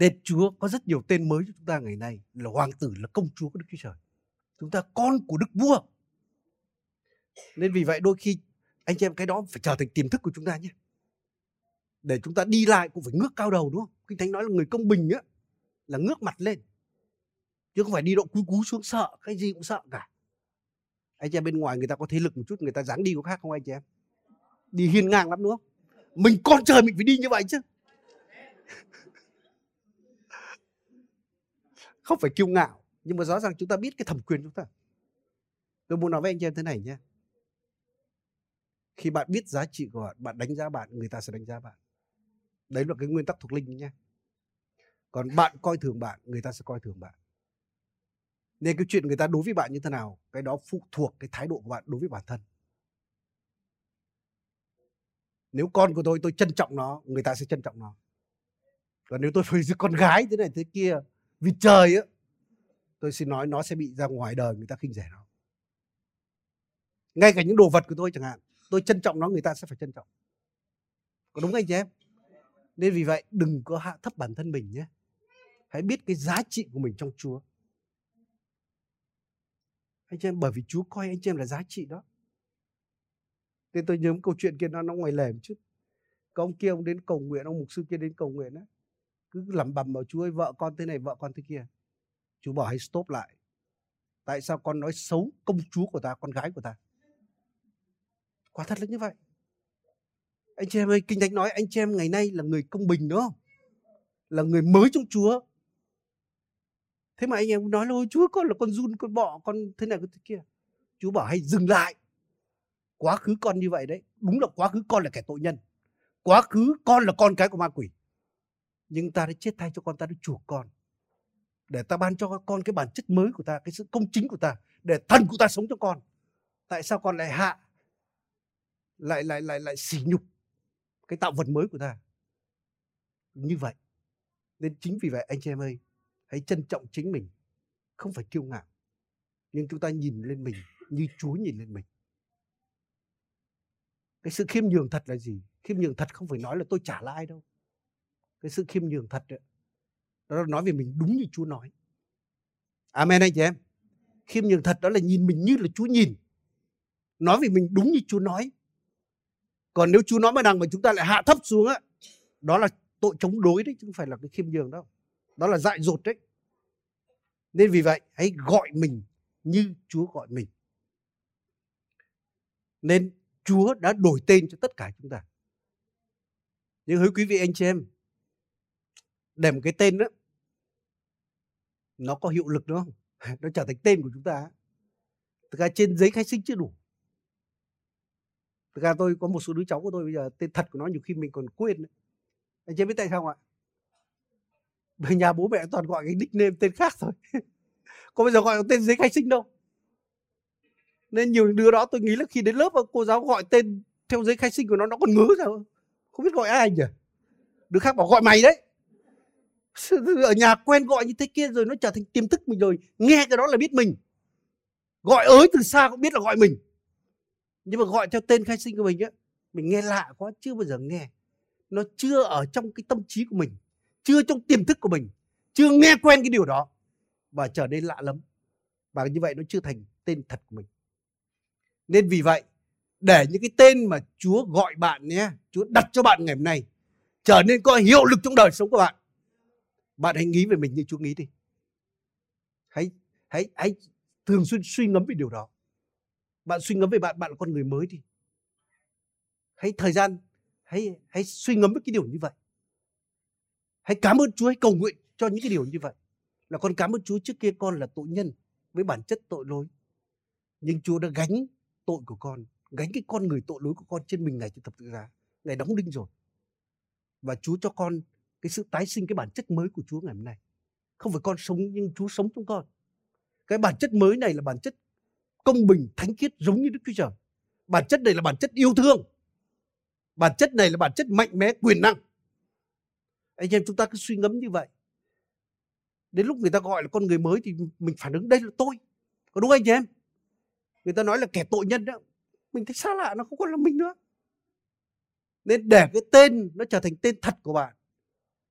Speaker 1: Tên Chúa có rất nhiều tên mới cho chúng ta ngày nay là hoàng tử, là công chúa của Đức Chúa Trời. Chúng ta con của Đức Vua. Nên vì vậy đôi khi anh chị em cái đó phải trở thành tiềm thức của chúng ta nhé. Để chúng ta đi lại cũng phải ngước cao đầu đúng không? Kinh Thánh nói là người công bình á là ngước mặt lên. Chứ không phải đi độ cúi cú xuống sợ, cái gì cũng sợ cả. Anh chị em bên ngoài người ta có thế lực một chút, người ta dáng đi có khác không anh chị em? Đi hiên ngang lắm đúng không? Mình con trời mình phải đi như vậy chứ không phải kiêu ngạo, nhưng mà rõ ràng chúng ta biết cái thẩm quyền chúng ta. Tôi muốn nói với anh em thế này nhé. Khi bạn biết giá trị của bạn bạn đánh giá bạn, người ta sẽ đánh giá bạn. Đấy là cái nguyên tắc thuộc linh nhé. Còn bạn coi thường bạn, người ta sẽ coi thường bạn. Nên cái chuyện người ta đối với bạn như thế nào, cái đó phụ thuộc cái thái độ của bạn đối với bản thân. Nếu con của tôi tôi trân trọng nó, người ta sẽ trân trọng nó. Còn nếu tôi phải con gái thế này, thế kia vì trời á, tôi xin nói, nó sẽ bị ra ngoài đời người ta khinh rẻ nó. Ngay cả những đồ vật của tôi chẳng hạn, tôi trân trọng nó, người ta sẽ phải trân trọng. Có đúng anh chị em? Nên vì vậy, đừng có hạ thấp bản thân mình nhé. Hãy biết cái giá trị của mình trong chúa. Anh chị em, bởi vì chúa coi anh chị em là giá trị đó. Nên tôi nhớ một câu chuyện kia, nó nó ngoài lề một chút. Có ông kia, ông đến cầu nguyện, ông mục sư kia đến cầu nguyện á cứ lẩm bẩm bảo chú ơi, vợ con thế này, vợ con thế kia. Chú bảo hãy stop lại. Tại sao con nói xấu công chúa của ta, con gái của ta? Quả thật là như vậy. Anh chị em ơi, kinh thánh nói, anh chị em ngày nay là người công bình, đúng không? Là người mới trong chúa. Thế mà anh em nói là, ôi, chúa con là con run, con bọ, con thế này, con thế kia. Chú bảo, hãy dừng lại. Quá khứ con như vậy đấy, đúng là quá khứ con là kẻ tội nhân. Quá khứ con là con cái của ma quỷ nhưng ta đã chết thay cho con, ta đã chuộc con. Để ta ban cho con cái bản chất mới của ta, cái sự công chính của ta, để thần của ta sống cho con. Tại sao con lại hạ, lại lại lại lại sỉ nhục cái tạo vật mới của ta? Như vậy, nên chính vì vậy anh chị em ơi, hãy trân trọng chính mình, không phải kiêu ngạo. Nhưng chúng ta nhìn lên mình như Chúa nhìn lên mình. Cái sự khiêm nhường thật là gì? Khiêm nhường thật không phải nói là tôi trả lại đâu cái sự khiêm nhường thật đấy. Đó là nói về mình đúng như Chúa nói. Amen anh chị em. Khiêm nhường thật đó là nhìn mình như là Chúa nhìn. Nói về mình đúng như Chúa nói. Còn nếu Chúa nói mà đằng mà chúng ta lại hạ thấp xuống á, đó là tội chống đối đấy chứ không phải là cái khiêm nhường đâu. Đó là dại dột đấy. Nên vì vậy, hãy gọi mình như Chúa gọi mình. Nên Chúa đã đổi tên cho tất cả chúng ta. Nhưng hỡi quý vị anh chị em để một cái tên đó nó có hiệu lực, đúng không? Nó trở thành tên của chúng ta thực ra trên giấy khai sinh chưa đủ. Thực ra tôi có một số đứa cháu của tôi bây giờ tên thật của nó nhiều khi mình còn quên anh chị biết tại sao ạ? Về nhà bố mẹ toàn gọi cái nickname tên khác rồi có bây giờ gọi tên giấy khai sinh đâu. Nên nhiều đứa đó tôi nghĩ là khi đến lớp, cô giáo gọi tên theo giấy khai sinh của nó nó còn ngứa sao không biết gọi ai nhỉ? Đứa khác bảo gọi mày đấy ở nhà quen gọi như thế kia rồi nó trở thành tiềm thức mình rồi. Nghe cái đó là biết mình. Gọi ới từ xa cũng biết là gọi mình. Nhưng mà gọi theo tên khai sinh của mình á, mình nghe lạ quá, chưa bao giờ nghe. Nó chưa ở trong cái tâm trí của mình, chưa trong tiềm thức của mình, chưa nghe quen cái điều đó và trở nên lạ lắm và như vậy nó chưa thành tên thật của mình. Nên vì vậy, để những cái tên mà Chúa gọi bạn nhé, Chúa đặt cho bạn ngày hôm nay trở nên có hiệu lực trong đời sống của bạn bạn hãy nghĩ về mình như Chúa nghĩ đi. Hãy hãy hãy thường xuyên suy ngẫm về điều đó. Bạn suy ngẫm về bạn, bạn là con người mới đi. Hãy thời gian hãy hãy suy ngẫm với cái điều như vậy. Hãy cảm ơn Chúa, hãy cầu nguyện cho những cái điều như vậy. Là con cảm ơn Chúa trước kia con là tội nhân với bản chất tội lỗi. Nhưng Chúa đã gánh tội của con. gánh cái con người tội lỗi của con trên mình ngày trên thập tự giá ngày đóng đinh rồi và Chúa cho con cái sự tái sinh, cái bản chất mới của Chúa ngày hôm nay. Không phải con sống, nhưng Chúa sống trong con. Cái bản chất mới này là bản chất công bình, thánh khiết, giống như Đức Chúa Trời. Bản chất này là bản chất yêu thương. Bản chất này là bản chất mạnh mẽ, quyền năng. Anh em chúng ta cứ suy ngẫm như vậy. Đến lúc người ta gọi là con người mới thì mình phản ứng, đây là tôi. Có đúng anh em? Người ta nói là kẻ tội nhân đó. Mình thấy xa lạ, nó không còn là mình nữa. Nên để cái tên nó trở thành tên thật của bạn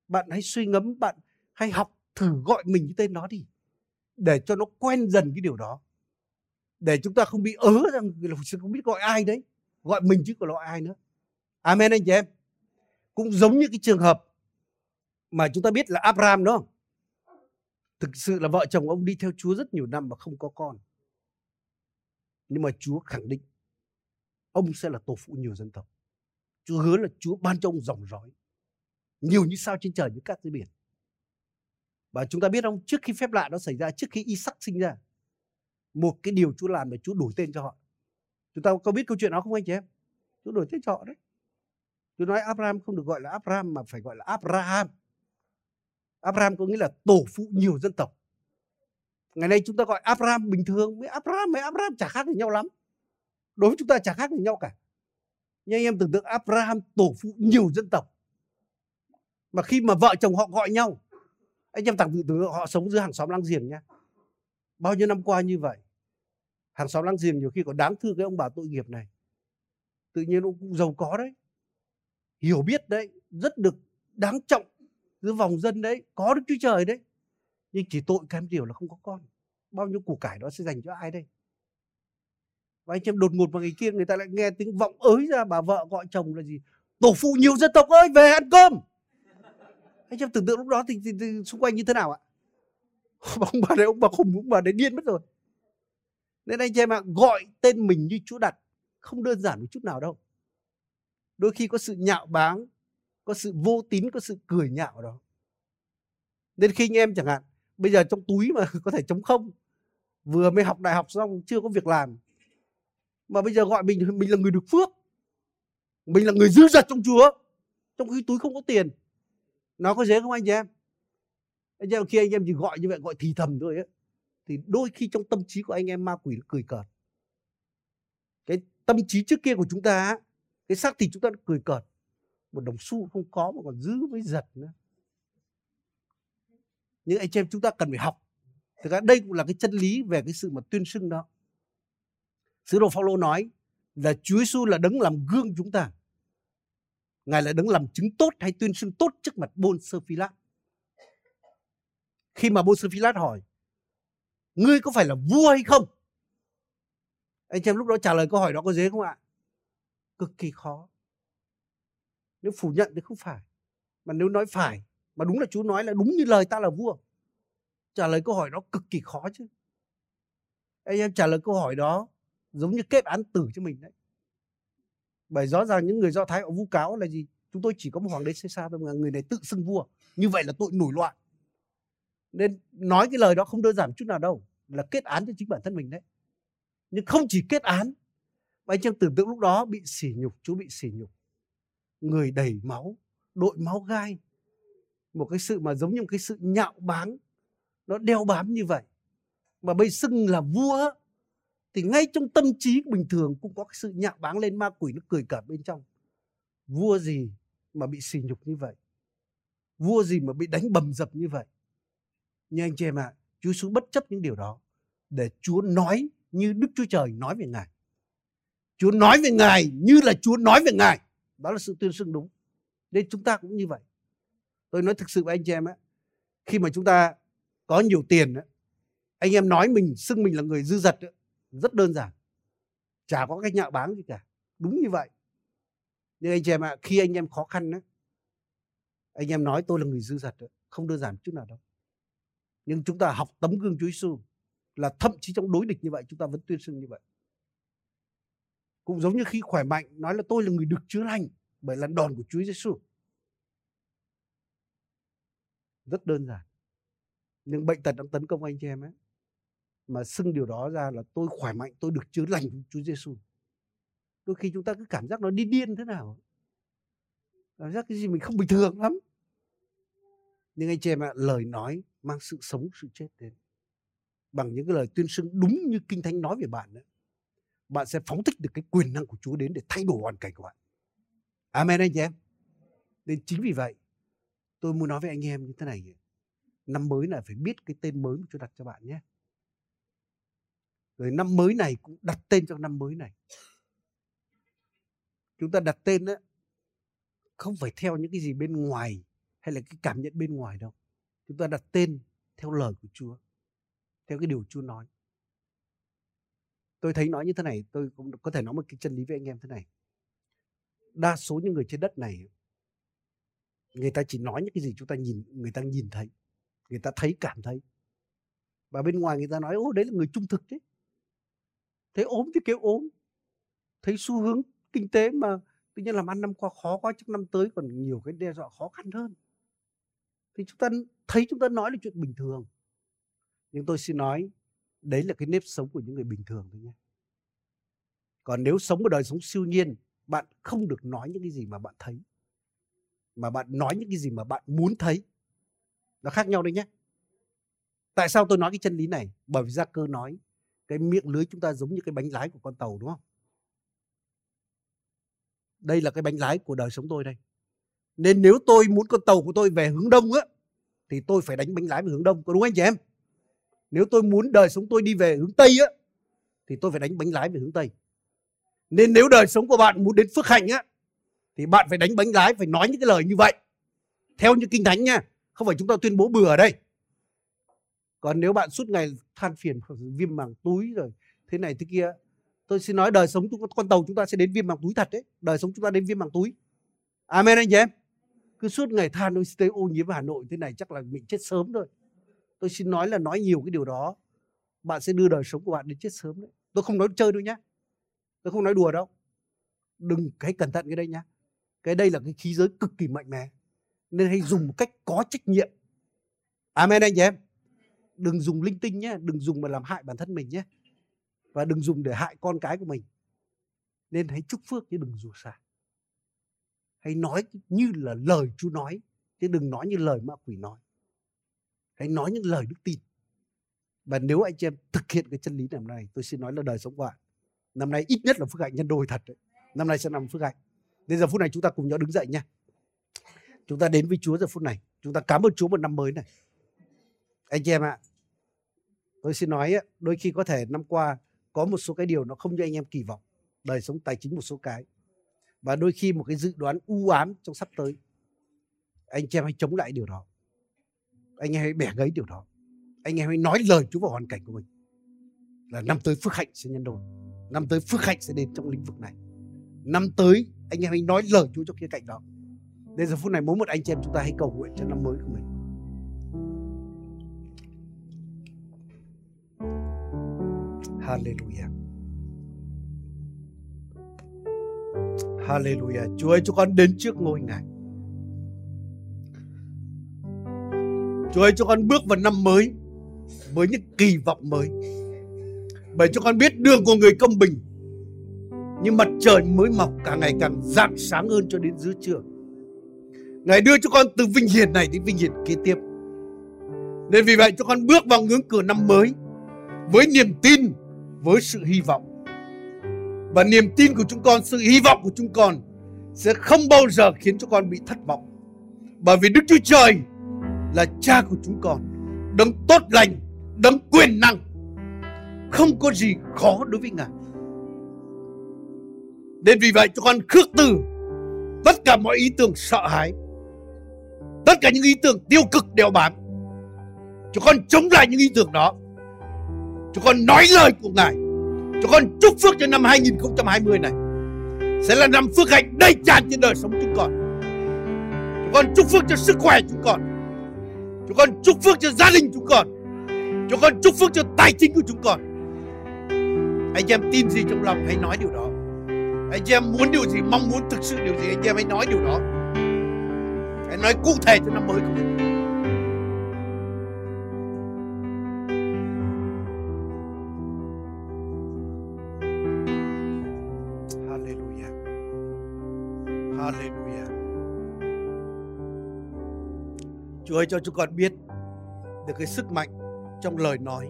Speaker 1: bạn hãy suy ngẫm, bạn hãy học thử gọi mình cái tên nó đi, để cho nó quen dần cái điều đó. Để chúng ta không bị ớ rằng là không biết gọi ai đấy, gọi mình chứ còn gọi ai nữa. Amen anh chị em. Cũng giống như cái trường hợp mà chúng ta biết là Abraham không? Thực sự là vợ chồng ông đi theo Chúa rất nhiều năm mà không có con. Nhưng mà Chúa khẳng định, ông sẽ là tổ phụ nhiều dân tộc. Chúa hứa là Chúa ban cho ông dòng dõi nhiều như sao trên trời như cát dưới biển. Và chúng ta biết không? Trước khi phép lạ đó xảy ra, trước khi Isaac sinh ra, một cái điều Chúa làm là Chúa đổi tên cho họ. Chúng ta có biết câu chuyện đó không anh chị em? Chúa đổi tên cho họ đấy. Chúa nói Abraham không được gọi là Abraham mà phải gọi là Abraham. Abraham có nghĩa là tổ phụ nhiều dân tộc. Ngày nay chúng ta gọi Abraham bình thường với Abraham với Abraham chả khác gì nhau lắm. Đối với chúng ta chả khác gì nhau cả. Nhưng anh em tưởng tượng Abraham tổ phụ nhiều dân tộc mà khi mà vợ chồng họ gọi nhau, anh em tặng tự tử họ sống giữa hàng xóm láng giềng nhá. Bao nhiêu năm qua như vậy, hàng xóm láng giềng nhiều khi còn đáng thương cái ông bà tội nghiệp này. Tự nhiên ông cũng giàu có đấy, hiểu biết đấy, rất được đáng trọng giữa vòng dân đấy, có được chúa trời đấy. Nhưng chỉ tội kém điều là không có con, bao nhiêu củ cải đó sẽ dành cho ai đây? Và anh em đột ngột vào ngày kia người ta lại nghe tiếng vọng ới ra, bà vợ gọi chồng là gì? Tổ phụ nhiều dân tộc ơi, về ăn cơm! Anh em tưởng tượng lúc đó thì, thì, thì xung quanh như thế nào ạ? Ông bà đấy ông bà khủng ông bà đấy điên mất rồi. Nên anh em ạ gọi tên mình như chúa đặt không đơn giản một chút nào đâu. Đôi khi có sự nhạo báng có sự vô tín có sự cười nhạo đó. Nên khi anh em chẳng hạn bây giờ trong túi mà có thể chống không vừa mới học đại học xong chưa có việc làm mà bây giờ gọi mình mình là người được phước mình là người dư dật trong chúa trong khi túi không có tiền nó có dễ không anh chị em? Anh em khi anh em chỉ gọi như vậy gọi thì thầm thôi ấy, thì đôi khi trong tâm trí của anh em ma quỷ nó cười cợt. Cái tâm trí trước kia của chúng ta cái xác thì chúng ta nó cười cợt. Một đồng xu không có mà còn giữ với giật nữa. Nhưng anh chị em chúng ta cần phải học. Thực ra đây cũng là cái chân lý về cái sự mà tuyên xưng đó. Sứ đồ Phaolô nói là Chúa Giêsu là đấng làm gương chúng ta ngài lại đứng làm chứng tốt hay tuyên xưng tốt trước mặt Bôn Sơ Phi Lát. Khi mà Bôn Sơ Phi Lát hỏi, ngươi có phải là vua hay không? Anh chị em lúc đó trả lời câu hỏi đó có dễ không ạ? Cực kỳ khó. Nếu phủ nhận thì không phải, mà nếu nói phải, mà đúng là chú nói là đúng như lời ta là vua. Trả lời câu hỏi đó cực kỳ khó chứ. Anh em trả lời câu hỏi đó giống như kết án tử cho mình đấy bởi rõ ràng những người do thái họ vu cáo là gì? Chúng tôi chỉ có một hoàng đế Caesar thôi mà người này tự xưng vua. Như vậy là tội nổi loạn. Nên nói cái lời đó không đơn giản chút nào đâu, là kết án cho chính bản thân mình đấy. Nhưng không chỉ kết án, mà anh chàng tưởng tượng lúc đó bị sỉ nhục, chú bị sỉ nhục. Người đầy máu, đội máu gai. Một cái sự mà giống như một cái sự nhạo báng. Nó đeo bám như vậy. Mà bây xưng là vua thì ngay trong tâm trí bình thường cũng có cái sự nhạo báng lên ma quỷ nó cười cả bên trong vua gì mà bị sỉ nhục như vậy vua gì mà bị đánh bầm dập như vậy nhưng anh chị em ạ à, Chúa xuống bất chấp những điều đó để Chúa nói như Đức Chúa Trời nói về Ngài. Chúa nói về Ngài như là Chúa nói về Ngài. Đó là sự tuyên xưng đúng. Nên chúng ta cũng như vậy. Tôi nói thực sự với anh chị em á, khi mà chúng ta có nhiều tiền á, anh em nói mình xưng mình là người dư dật á, rất đơn giản. Chả có cách nhạo báng gì cả. Đúng như vậy. Nhưng anh chị em ạ, khi anh em khó khăn đó, anh em nói tôi là người dư dật không đơn giản chút nào đâu. Nhưng chúng ta học tấm gương Chúa Giêsu là thậm chí trong đối địch như vậy chúng ta vẫn tuyên xưng như vậy. Cũng giống như khi khỏe mạnh nói là tôi là người được chữa lành bởi lần đòn của Chúa Giêsu. Rất đơn giản. Nhưng bệnh tật đang tấn công anh chị em ấy. Mà xưng điều đó ra là tôi khỏe mạnh, tôi được chữa lành Chúa Giêsu. đôi khi chúng ta cứ cảm giác nó đi điên thế nào. Cảm giác cái gì mình không bình thường lắm. Nhưng anh chị em ạ lời nói mang sự sống sự chết đến. Bằng những cái lời tuyên xưng đúng như kinh thánh nói về bạn đó, bạn sẽ phóng thích được cái quyền năng của Chúa đến để thay đổi hoàn cảnh của bạn. Amen anh chị em. Nên chính vì vậy tôi muốn nói với anh em như thế này năm mới là phải biết cái tên mới mà Chúa đặt cho bạn nhé rồi năm mới này cũng đặt tên cho năm mới này. Chúng ta đặt tên đó không phải theo những cái gì bên ngoài hay là cái cảm nhận bên ngoài đâu. Chúng ta đặt tên theo lời của Chúa, theo cái điều Chúa nói. Tôi thấy nói như thế này, tôi cũng có thể nói một cái chân lý với anh em thế này. Đa số những người trên đất này, người ta chỉ nói những cái gì chúng ta nhìn, người ta nhìn thấy, người ta thấy, cảm thấy. Và bên ngoài người ta nói ô đấy là người trung thực đấy thấy ốm thì kêu ốm, thấy xu hướng kinh tế mà tự nhiên làm ăn năm qua khó quá chắc năm tới còn nhiều cái đe dọa khó khăn hơn. Thì chúng ta thấy chúng ta nói là chuyện bình thường. Nhưng tôi xin nói, đấy là cái nếp sống của những người bình thường thôi nhé. Còn nếu sống một đời sống siêu nhiên, bạn không được nói những cái gì mà bạn thấy, mà bạn nói những cái gì mà bạn muốn thấy, nó khác nhau đấy nhé. Tại sao tôi nói cái chân lý này? Bởi vì gia cơ nói cái miệng lưới chúng ta giống như cái bánh lái của con tàu, đúng không? Đây là cái bánh lái của đời sống tôi đây. Nên nếu tôi muốn con tàu của tôi về hướng đông á, thì tôi phải đánh bánh lái về hướng đông, có đúng anh chị em? Nếu tôi muốn đời sống tôi đi về hướng tây á, thì tôi phải đánh bánh lái về hướng tây. Nên nếu đời sống của bạn muốn đến phước hạnh á, thì bạn phải đánh bánh lái, phải nói những cái lời như vậy. Theo như kinh thánh nha, không phải chúng ta tuyên bố bừa ở đây còn nếu bạn suốt ngày than phiền viêm màng túi rồi, thế này thế kia, tôi xin nói đời sống chúng, con tàu chúng ta sẽ đến viêm màng túi thật đấy. Đời sống chúng ta đến viêm màng túi. Amen anh chị em. Cứ suốt ngày than ôi tê ô nhiễm hà nội thế này, chắc là mình chết sớm thôi. Tôi xin nói là nói nhiều cái điều đó, bạn sẽ đưa đời sống của bạn đến chết sớm đấy. Tôi không nói chơi đâu nhá. Tôi không nói đùa đâu. Đừng hãy cẩn thận cái đây nhá. Cái đây là cái khí giới cực kỳ mạnh mẽ, nên hãy dùng một cách có trách nhiệm. Amen anh chị em đừng dùng linh tinh nhé, đừng dùng mà làm hại bản thân mình nhé. Và đừng dùng để hại con cái của mình. Nên hãy chúc phước chứ đừng rủa xả. Hãy nói như là lời Chúa nói, chứ đừng nói như lời ma quỷ nói. Hãy nói những lời đức tin. Và nếu anh chị em thực hiện cái chân lý năm nay, tôi xin nói là đời sống của bạn, năm nay ít nhất là phước hạnh nhân đôi thật đấy. Năm nay sẽ nằm phước hạnh. Đến giờ phút này chúng ta cùng nhau đứng dậy nha chúng ta đến với Chúa giờ phút này. Chúng ta cảm ơn Chúa một năm mới này. Anh chị em ạ tôi xin nói đôi khi có thể năm qua có một số cái điều nó không như anh em kỳ vọng, đời sống tài chính một số cái. Và đôi khi một cái dự đoán u ám trong sắp tới, anh chị em hãy chống lại điều đó. Anh em hãy bẻ gãy điều đó. Anh em hãy nói lời Chúa vào hoàn cảnh của mình. Là năm tới phước hạnh sẽ nhân đôi. Năm tới phước hạnh sẽ đến trong lĩnh vực này. Năm tới, anh em hãy nói lời Chúa trong khía cạnh đó. Đến giờ phút này, mỗi một anh chị em chúng ta hãy cầu nguyện cho năm mới của mình. Hallelujah. Hallelujah. Chúa ơi, chúng con đến trước ngôi Ngài. Chúa ơi, cho con bước vào năm mới với những kỳ vọng mới. Bởi cho con biết đường của người công bình như mặt trời mới mọc càng ngày càng rạng sáng hơn cho đến giữa trưa. Ngài đưa cho con từ vinh hiển này đến vinh hiển kế tiếp. Nên vì vậy cho con bước vào ngưỡng cửa năm mới với niềm tin với sự hy vọng. Và niềm tin của chúng con, sự hy vọng của chúng con sẽ không bao giờ khiến cho con bị thất vọng. Bởi vì Đức Chúa Trời là cha của chúng con, đấng tốt lành, đấng quyền năng. Không có gì khó đối với Ngài. Nên vì vậy cho con khước từ tất cả mọi ý tưởng sợ hãi. Tất cả những ý tưởng tiêu cực đều bám. Cho con chống lại những ý tưởng đó Chúng con nói lời của Ngài. Chúng con chúc phước cho năm 2020 này. Sẽ là năm phước hạnh đầy tràn trên đời sống chúng con. Chúng con chúc phước cho sức khỏe chúng con. Chúng con chúc phước cho gia đình chúng con. Chúng con chúc phước cho tài chính của chúng con. Anh chị em tin gì trong lòng hãy nói điều đó. Anh chị em muốn điều gì, Mong muốn thực sự điều gì, Anh chị em hãy nói điều đó. Hãy nói cụ thể cho năm mới của mình. Chúa ơi cho chúng con biết được cái sức mạnh trong lời nói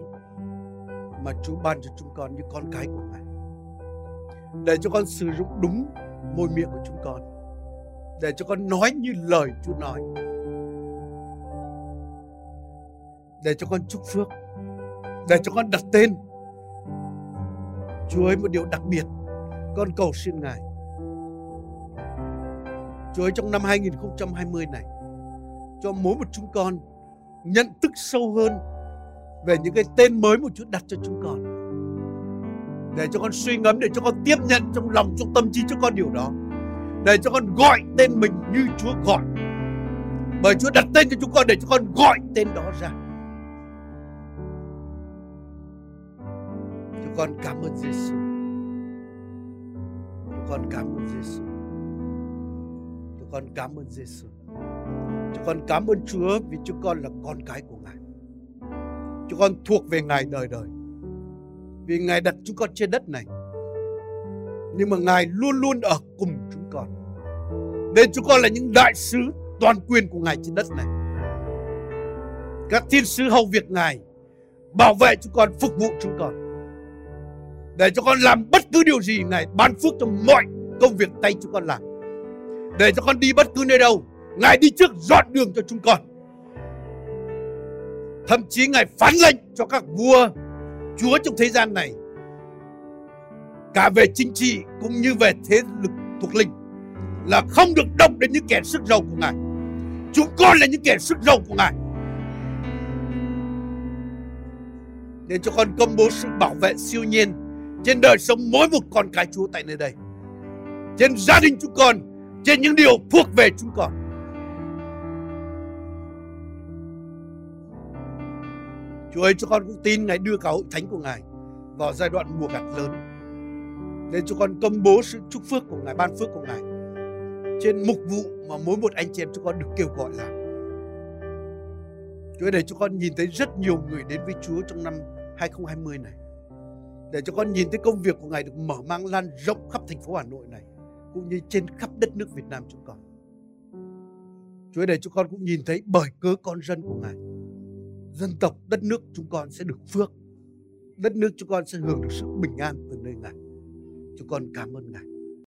Speaker 1: mà Chúa ban cho chúng con như con cái của Ngài. Để cho con sử dụng đúng môi miệng của chúng con. Để cho con nói như lời Chúa nói. Để cho con chúc phước. Để cho con đặt tên. Chúa ơi, một điều đặc biệt con cầu xin Ngài. Chúa ơi, trong năm 2020 này cho mỗi một chúng con nhận thức sâu hơn về những cái tên mới một Chúa đặt cho chúng con. Để cho con suy ngẫm, để cho con tiếp nhận trong lòng, trong tâm trí cho con điều đó. Để cho con gọi tên mình như Chúa gọi. Bởi Chúa đặt tên cho chúng con để cho con gọi tên đó ra. Chúng con cảm ơn Giêsu. Chúng con cảm ơn Giêsu. Chúng con cảm ơn Giêsu. Chúng con cảm ơn Chúa vì chúng con là con cái của Ngài. Chúng con thuộc về Ngài đời đời. Vì Ngài đặt chúng con trên đất này. Nhưng mà Ngài luôn luôn ở cùng chúng con. Nên chúng con là những đại sứ toàn quyền của Ngài trên đất này. Các thiên sứ hầu việc Ngài bảo vệ chúng con, phục vụ chúng con. Để cho con làm bất cứ điều gì Ngài ban phước cho mọi công việc tay chúng con làm. Để cho con đi bất cứ nơi đâu Ngài đi trước dọn đường cho chúng con. Thậm chí Ngài phán lệnh cho các vua, chúa trong thế gian này cả về chính trị cũng như về thế lực thuộc linh là không được động đến những kẻ sức giàu của Ngài. Chúng con là những kẻ sức giàu của Ngài. Nên cho con công bố sự bảo vệ siêu nhiên trên đời sống mỗi một con cái Chúa tại nơi đây. Trên gia đình chúng con, trên những điều thuộc về chúng con. Chúa ơi, cho con cũng tin Ngài đưa cả hội thánh của Ngài vào giai đoạn mùa gặt lớn. Nên chúng con công bố sự chúc phước của Ngài, ban phước của Ngài trên mục vụ mà mỗi một anh chị em chúng con được kêu gọi làm. Chúa ơi, để cho con nhìn thấy rất nhiều người đến với Chúa trong năm 2020 này. Để cho con nhìn thấy công việc của Ngài được mở mang lan rộng khắp thành phố Hà Nội này, cũng như trên khắp đất nước Việt Nam chúng con. Chúa ơi, để cho con cũng nhìn thấy bởi cớ con dân của Ngài dân tộc, đất nước chúng con sẽ được phước. Đất nước chúng con sẽ hưởng được sự bình an từ nơi ngài. Chúng con cảm ơn ngài.